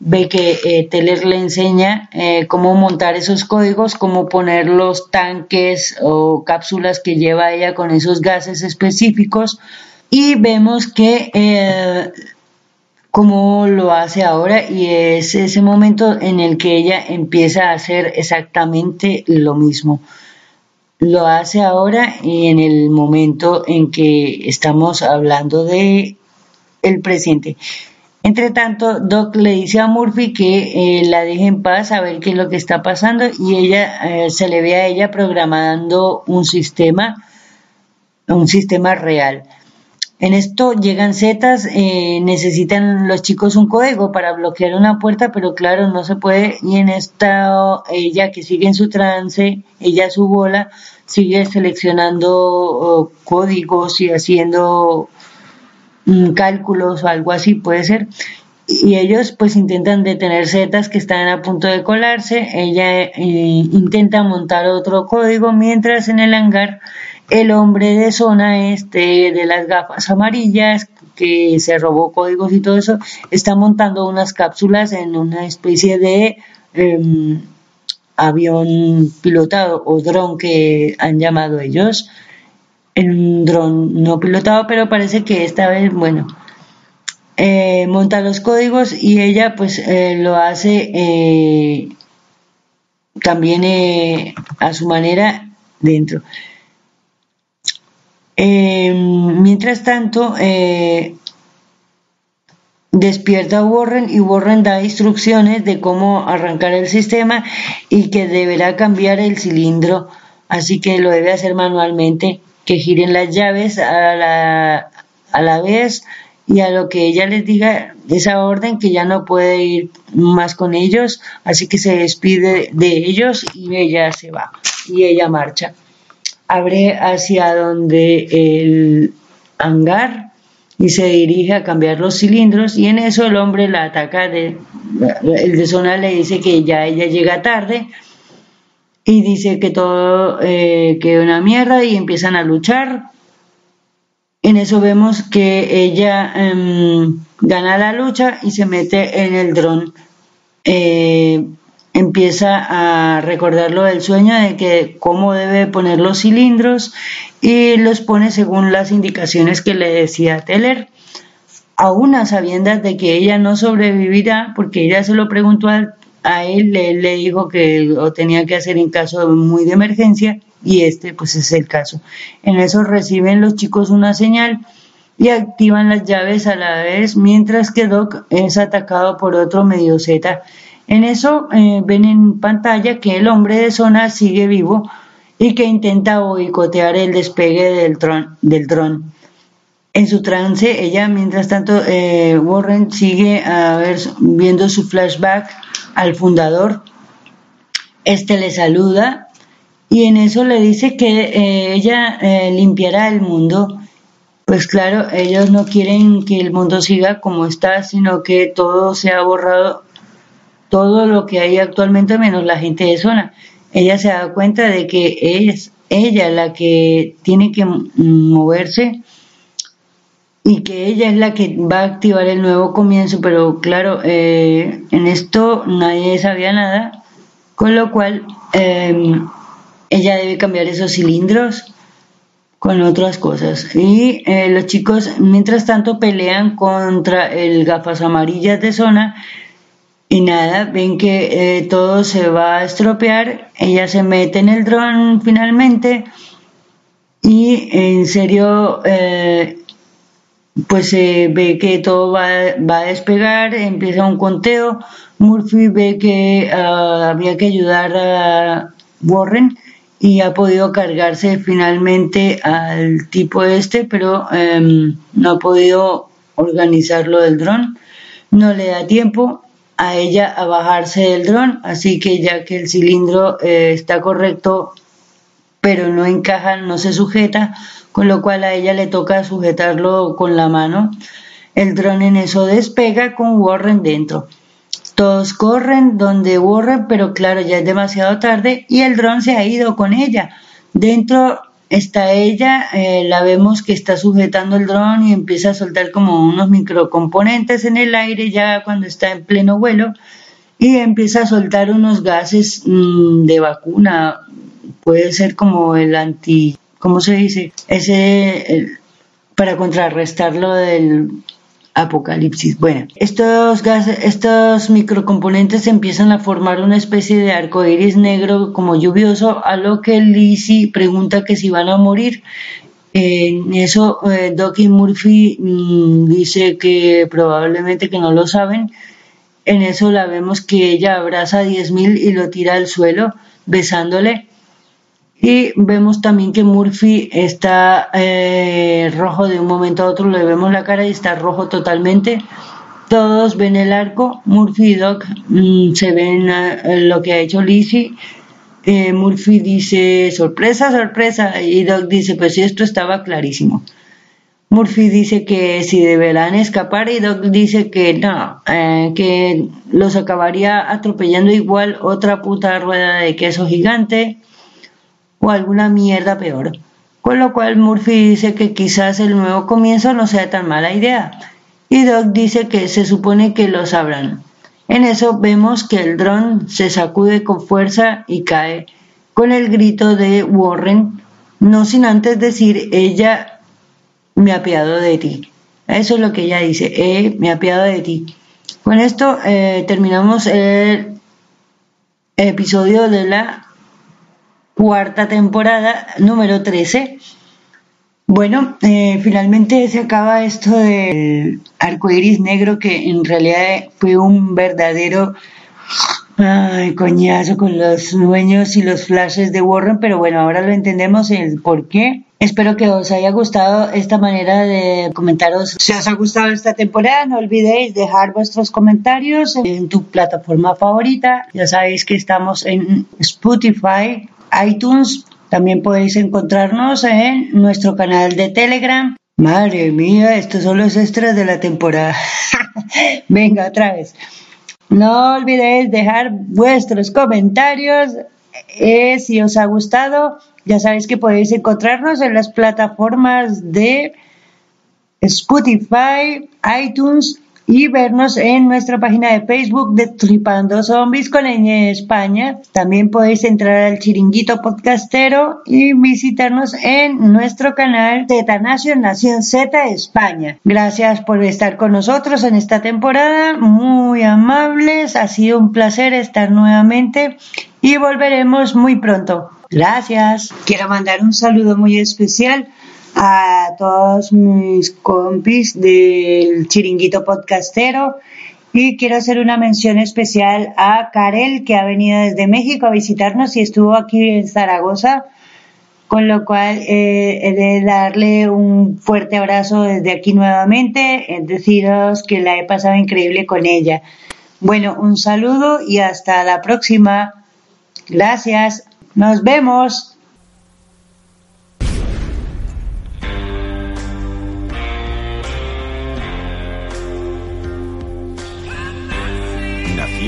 ve que eh, Teller le enseña eh, cómo montar esos códigos, cómo poner los tanques o cápsulas que lleva ella con esos gases específicos y vemos que como lo hace ahora y es ese momento en el que ella empieza a hacer exactamente lo mismo. Lo hace ahora y en el momento en que estamos hablando de el presente. Entre tanto, Doc le dice a Murphy que eh, la deje en paz a ver qué es lo que está pasando y ella eh, se le ve a ella programando un sistema, un sistema real. En esto llegan Zetas, eh, necesitan los chicos un código para bloquear una puerta, pero claro, no se puede. Y en esta, ella que sigue en su trance, ella su bola, sigue seleccionando códigos y haciendo mm, cálculos o algo así, puede ser. Y ellos pues intentan detener Zetas que están a punto de colarse. Ella eh, intenta montar otro código mientras en el hangar el hombre de zona este de las gafas amarillas que se robó códigos y todo eso está montando unas cápsulas en una especie de em, avión pilotado o dron que han llamado ellos. Un dron no pilotado pero parece que esta vez bueno eh, monta los códigos y ella pues eh, lo hace eh, también a su manera dentro eh, mientras tanto, eh, despierta Warren y Warren da instrucciones de cómo arrancar el sistema y que deberá cambiar el cilindro, así que lo debe hacer manualmente, que giren las llaves a la, a la vez y a lo que ella les diga esa orden que ya no puede ir más con ellos, así que se despide de ellos y ella se va y ella marcha abre hacia donde el hangar y se dirige a cambiar los cilindros y en eso el hombre la ataca de el de zona le dice que ya ella llega tarde y dice que todo eh, que una mierda y empiezan a luchar. En eso vemos que ella em, gana la lucha y se mete en el dron eh, empieza a recordarlo del sueño de que cómo debe poner los cilindros y los pone según las indicaciones que le decía Teller, aún a sabiendas de que ella no sobrevivirá, porque ella se lo preguntó a, él, él le dijo que lo tenía que hacer en caso muy de emergencia y este pues es el caso. En eso reciben los chicos una señal y activan las llaves a la vez, mientras que Doc es atacado por otro medio Z. En eso eh, ven en pantalla que el hombre de zona sigue vivo y que intenta boicotear el despegue del, del dron. En su trance, ella, mientras tanto, eh, Warren sigue viendo su flashback al fundador. Este le saluda y en eso le dice que eh, ella limpiará el mundo pues claro, ellos no quieren que el mundo siga como está, sino que todo se ha borrado, todo lo que hay actualmente menos la gente de zona. Ella se da cuenta de que es ella la que tiene que moverse y que ella es la que va a activar el nuevo comienzo, pero claro, eh, en esto nadie sabía nada, con lo cual eh, ella debe cambiar esos cilindros con otras cosas. Y eh, los chicos, mientras tanto, pelean contra el gafas amarillas de zona y nada, ven que eh, todo se va a estropear. Ella se mete en el dron finalmente y en serio, eh, pues se ve que todo va, va, a despegar, empieza un conteo. Murphy ve que uh, había que ayudar a Warren y ha podido cargarse finalmente al tipo este, pero em, no ha podido organizarlo del dron. No le da tiempo a ella a bajarse del dron, así que ya que el cilindro eh, está correcto, pero no encaja, no se sujeta, con lo cual a ella le toca sujetarlo con la mano. El dron en eso despega con Warren dentro. Todos corren donde Warren, pero claro, ya es demasiado tarde y el dron se ha ido con ella. Dentro está ella, eh, la vemos que está sujetando el dron y empieza a soltar como unos microcomponentes en el aire ya cuando está en pleno vuelo y empieza a soltar unos gases mm, de vacuna, puede ser como el anti, ¿cómo se dice? Ese, para contrarrestar lo del apocalipsis. Bueno, estos estos microcomponentes empiezan a formar una especie de arco iris negro como lluvioso, a lo que Lizzie pregunta que si van a morir. En eso, eh, Doc y Murphy mm, dice que probablemente que no lo saben. En eso la vemos que ella abraza a 10.000 y lo tira al suelo, besándole. Y vemos también que Murphy está eh, rojo de un momento a otro, le vemos la cara y está rojo totalmente. Todos ven el arco, Murphy y Doc mm, se ven eh, lo que ha hecho Lizzie. Eh, Murphy dice, sorpresa, sorpresa, y Doc dice, pues esto estaba clarísimo. Murphy dice que si deberán escapar y Doc dice que no, que los acabaría atropellando igual otra puta rueda de queso gigante o alguna mierda peor. Con lo cual Murphy dice que quizás el nuevo comienzo no sea tan mala idea. Y Doc dice que se supone que lo sabrán. En eso vemos que el dron se sacude con fuerza y cae con el grito de Warren, no sin antes decir ella me apiado de ti. Eso es lo que ella dice, eh, me apiado de ti. Con esto eh, terminamos el episodio de la cuarta temporada, número 13. Bueno, eh, finalmente se acaba esto del arco iris negro que en realidad fue un verdadero ay, coñazo con los sueños y los flashes de Warren, pero bueno, ahora lo entendemos el por qué. Espero que os haya gustado esta manera de comentaros. Si os ha gustado esta temporada, no olvidéis dejar vuestros comentarios en tu plataforma favorita. Ya sabéis que estamos en Spotify, iTunes. También podéis encontrarnos en nuestro canal de Telegram. Madre mía, estos son los extras de la temporada. Venga, otra vez. No olvidéis dejar vuestros comentarios. Eh, si os ha gustado, ya sabéis que podéis encontrarnos en las plataformas de Spotify, iTunes y vernos en nuestra página de Facebook de Tripando Zombies con Ñ España. También podéis entrar al chiringuito podcastero y visitarnos en nuestro canal Z Nación Nación Z España. Gracias por estar con nosotros en esta temporada, muy amables, ha sido un placer estar nuevamente y volveremos muy pronto. Gracias. Quiero mandar un saludo muy especial a todos mis compis del chiringuito podcastero y quiero hacer una mención especial a Karel que ha venido desde México a visitarnos y estuvo aquí en Zaragoza con lo cual eh, he de darle un fuerte abrazo desde aquí nuevamente, es deciros que la he pasado increíble con ella. Bueno, un saludo y hasta la próxima. Gracias. Nos vemos.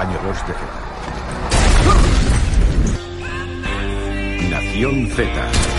año 2 de Z. Nación Z.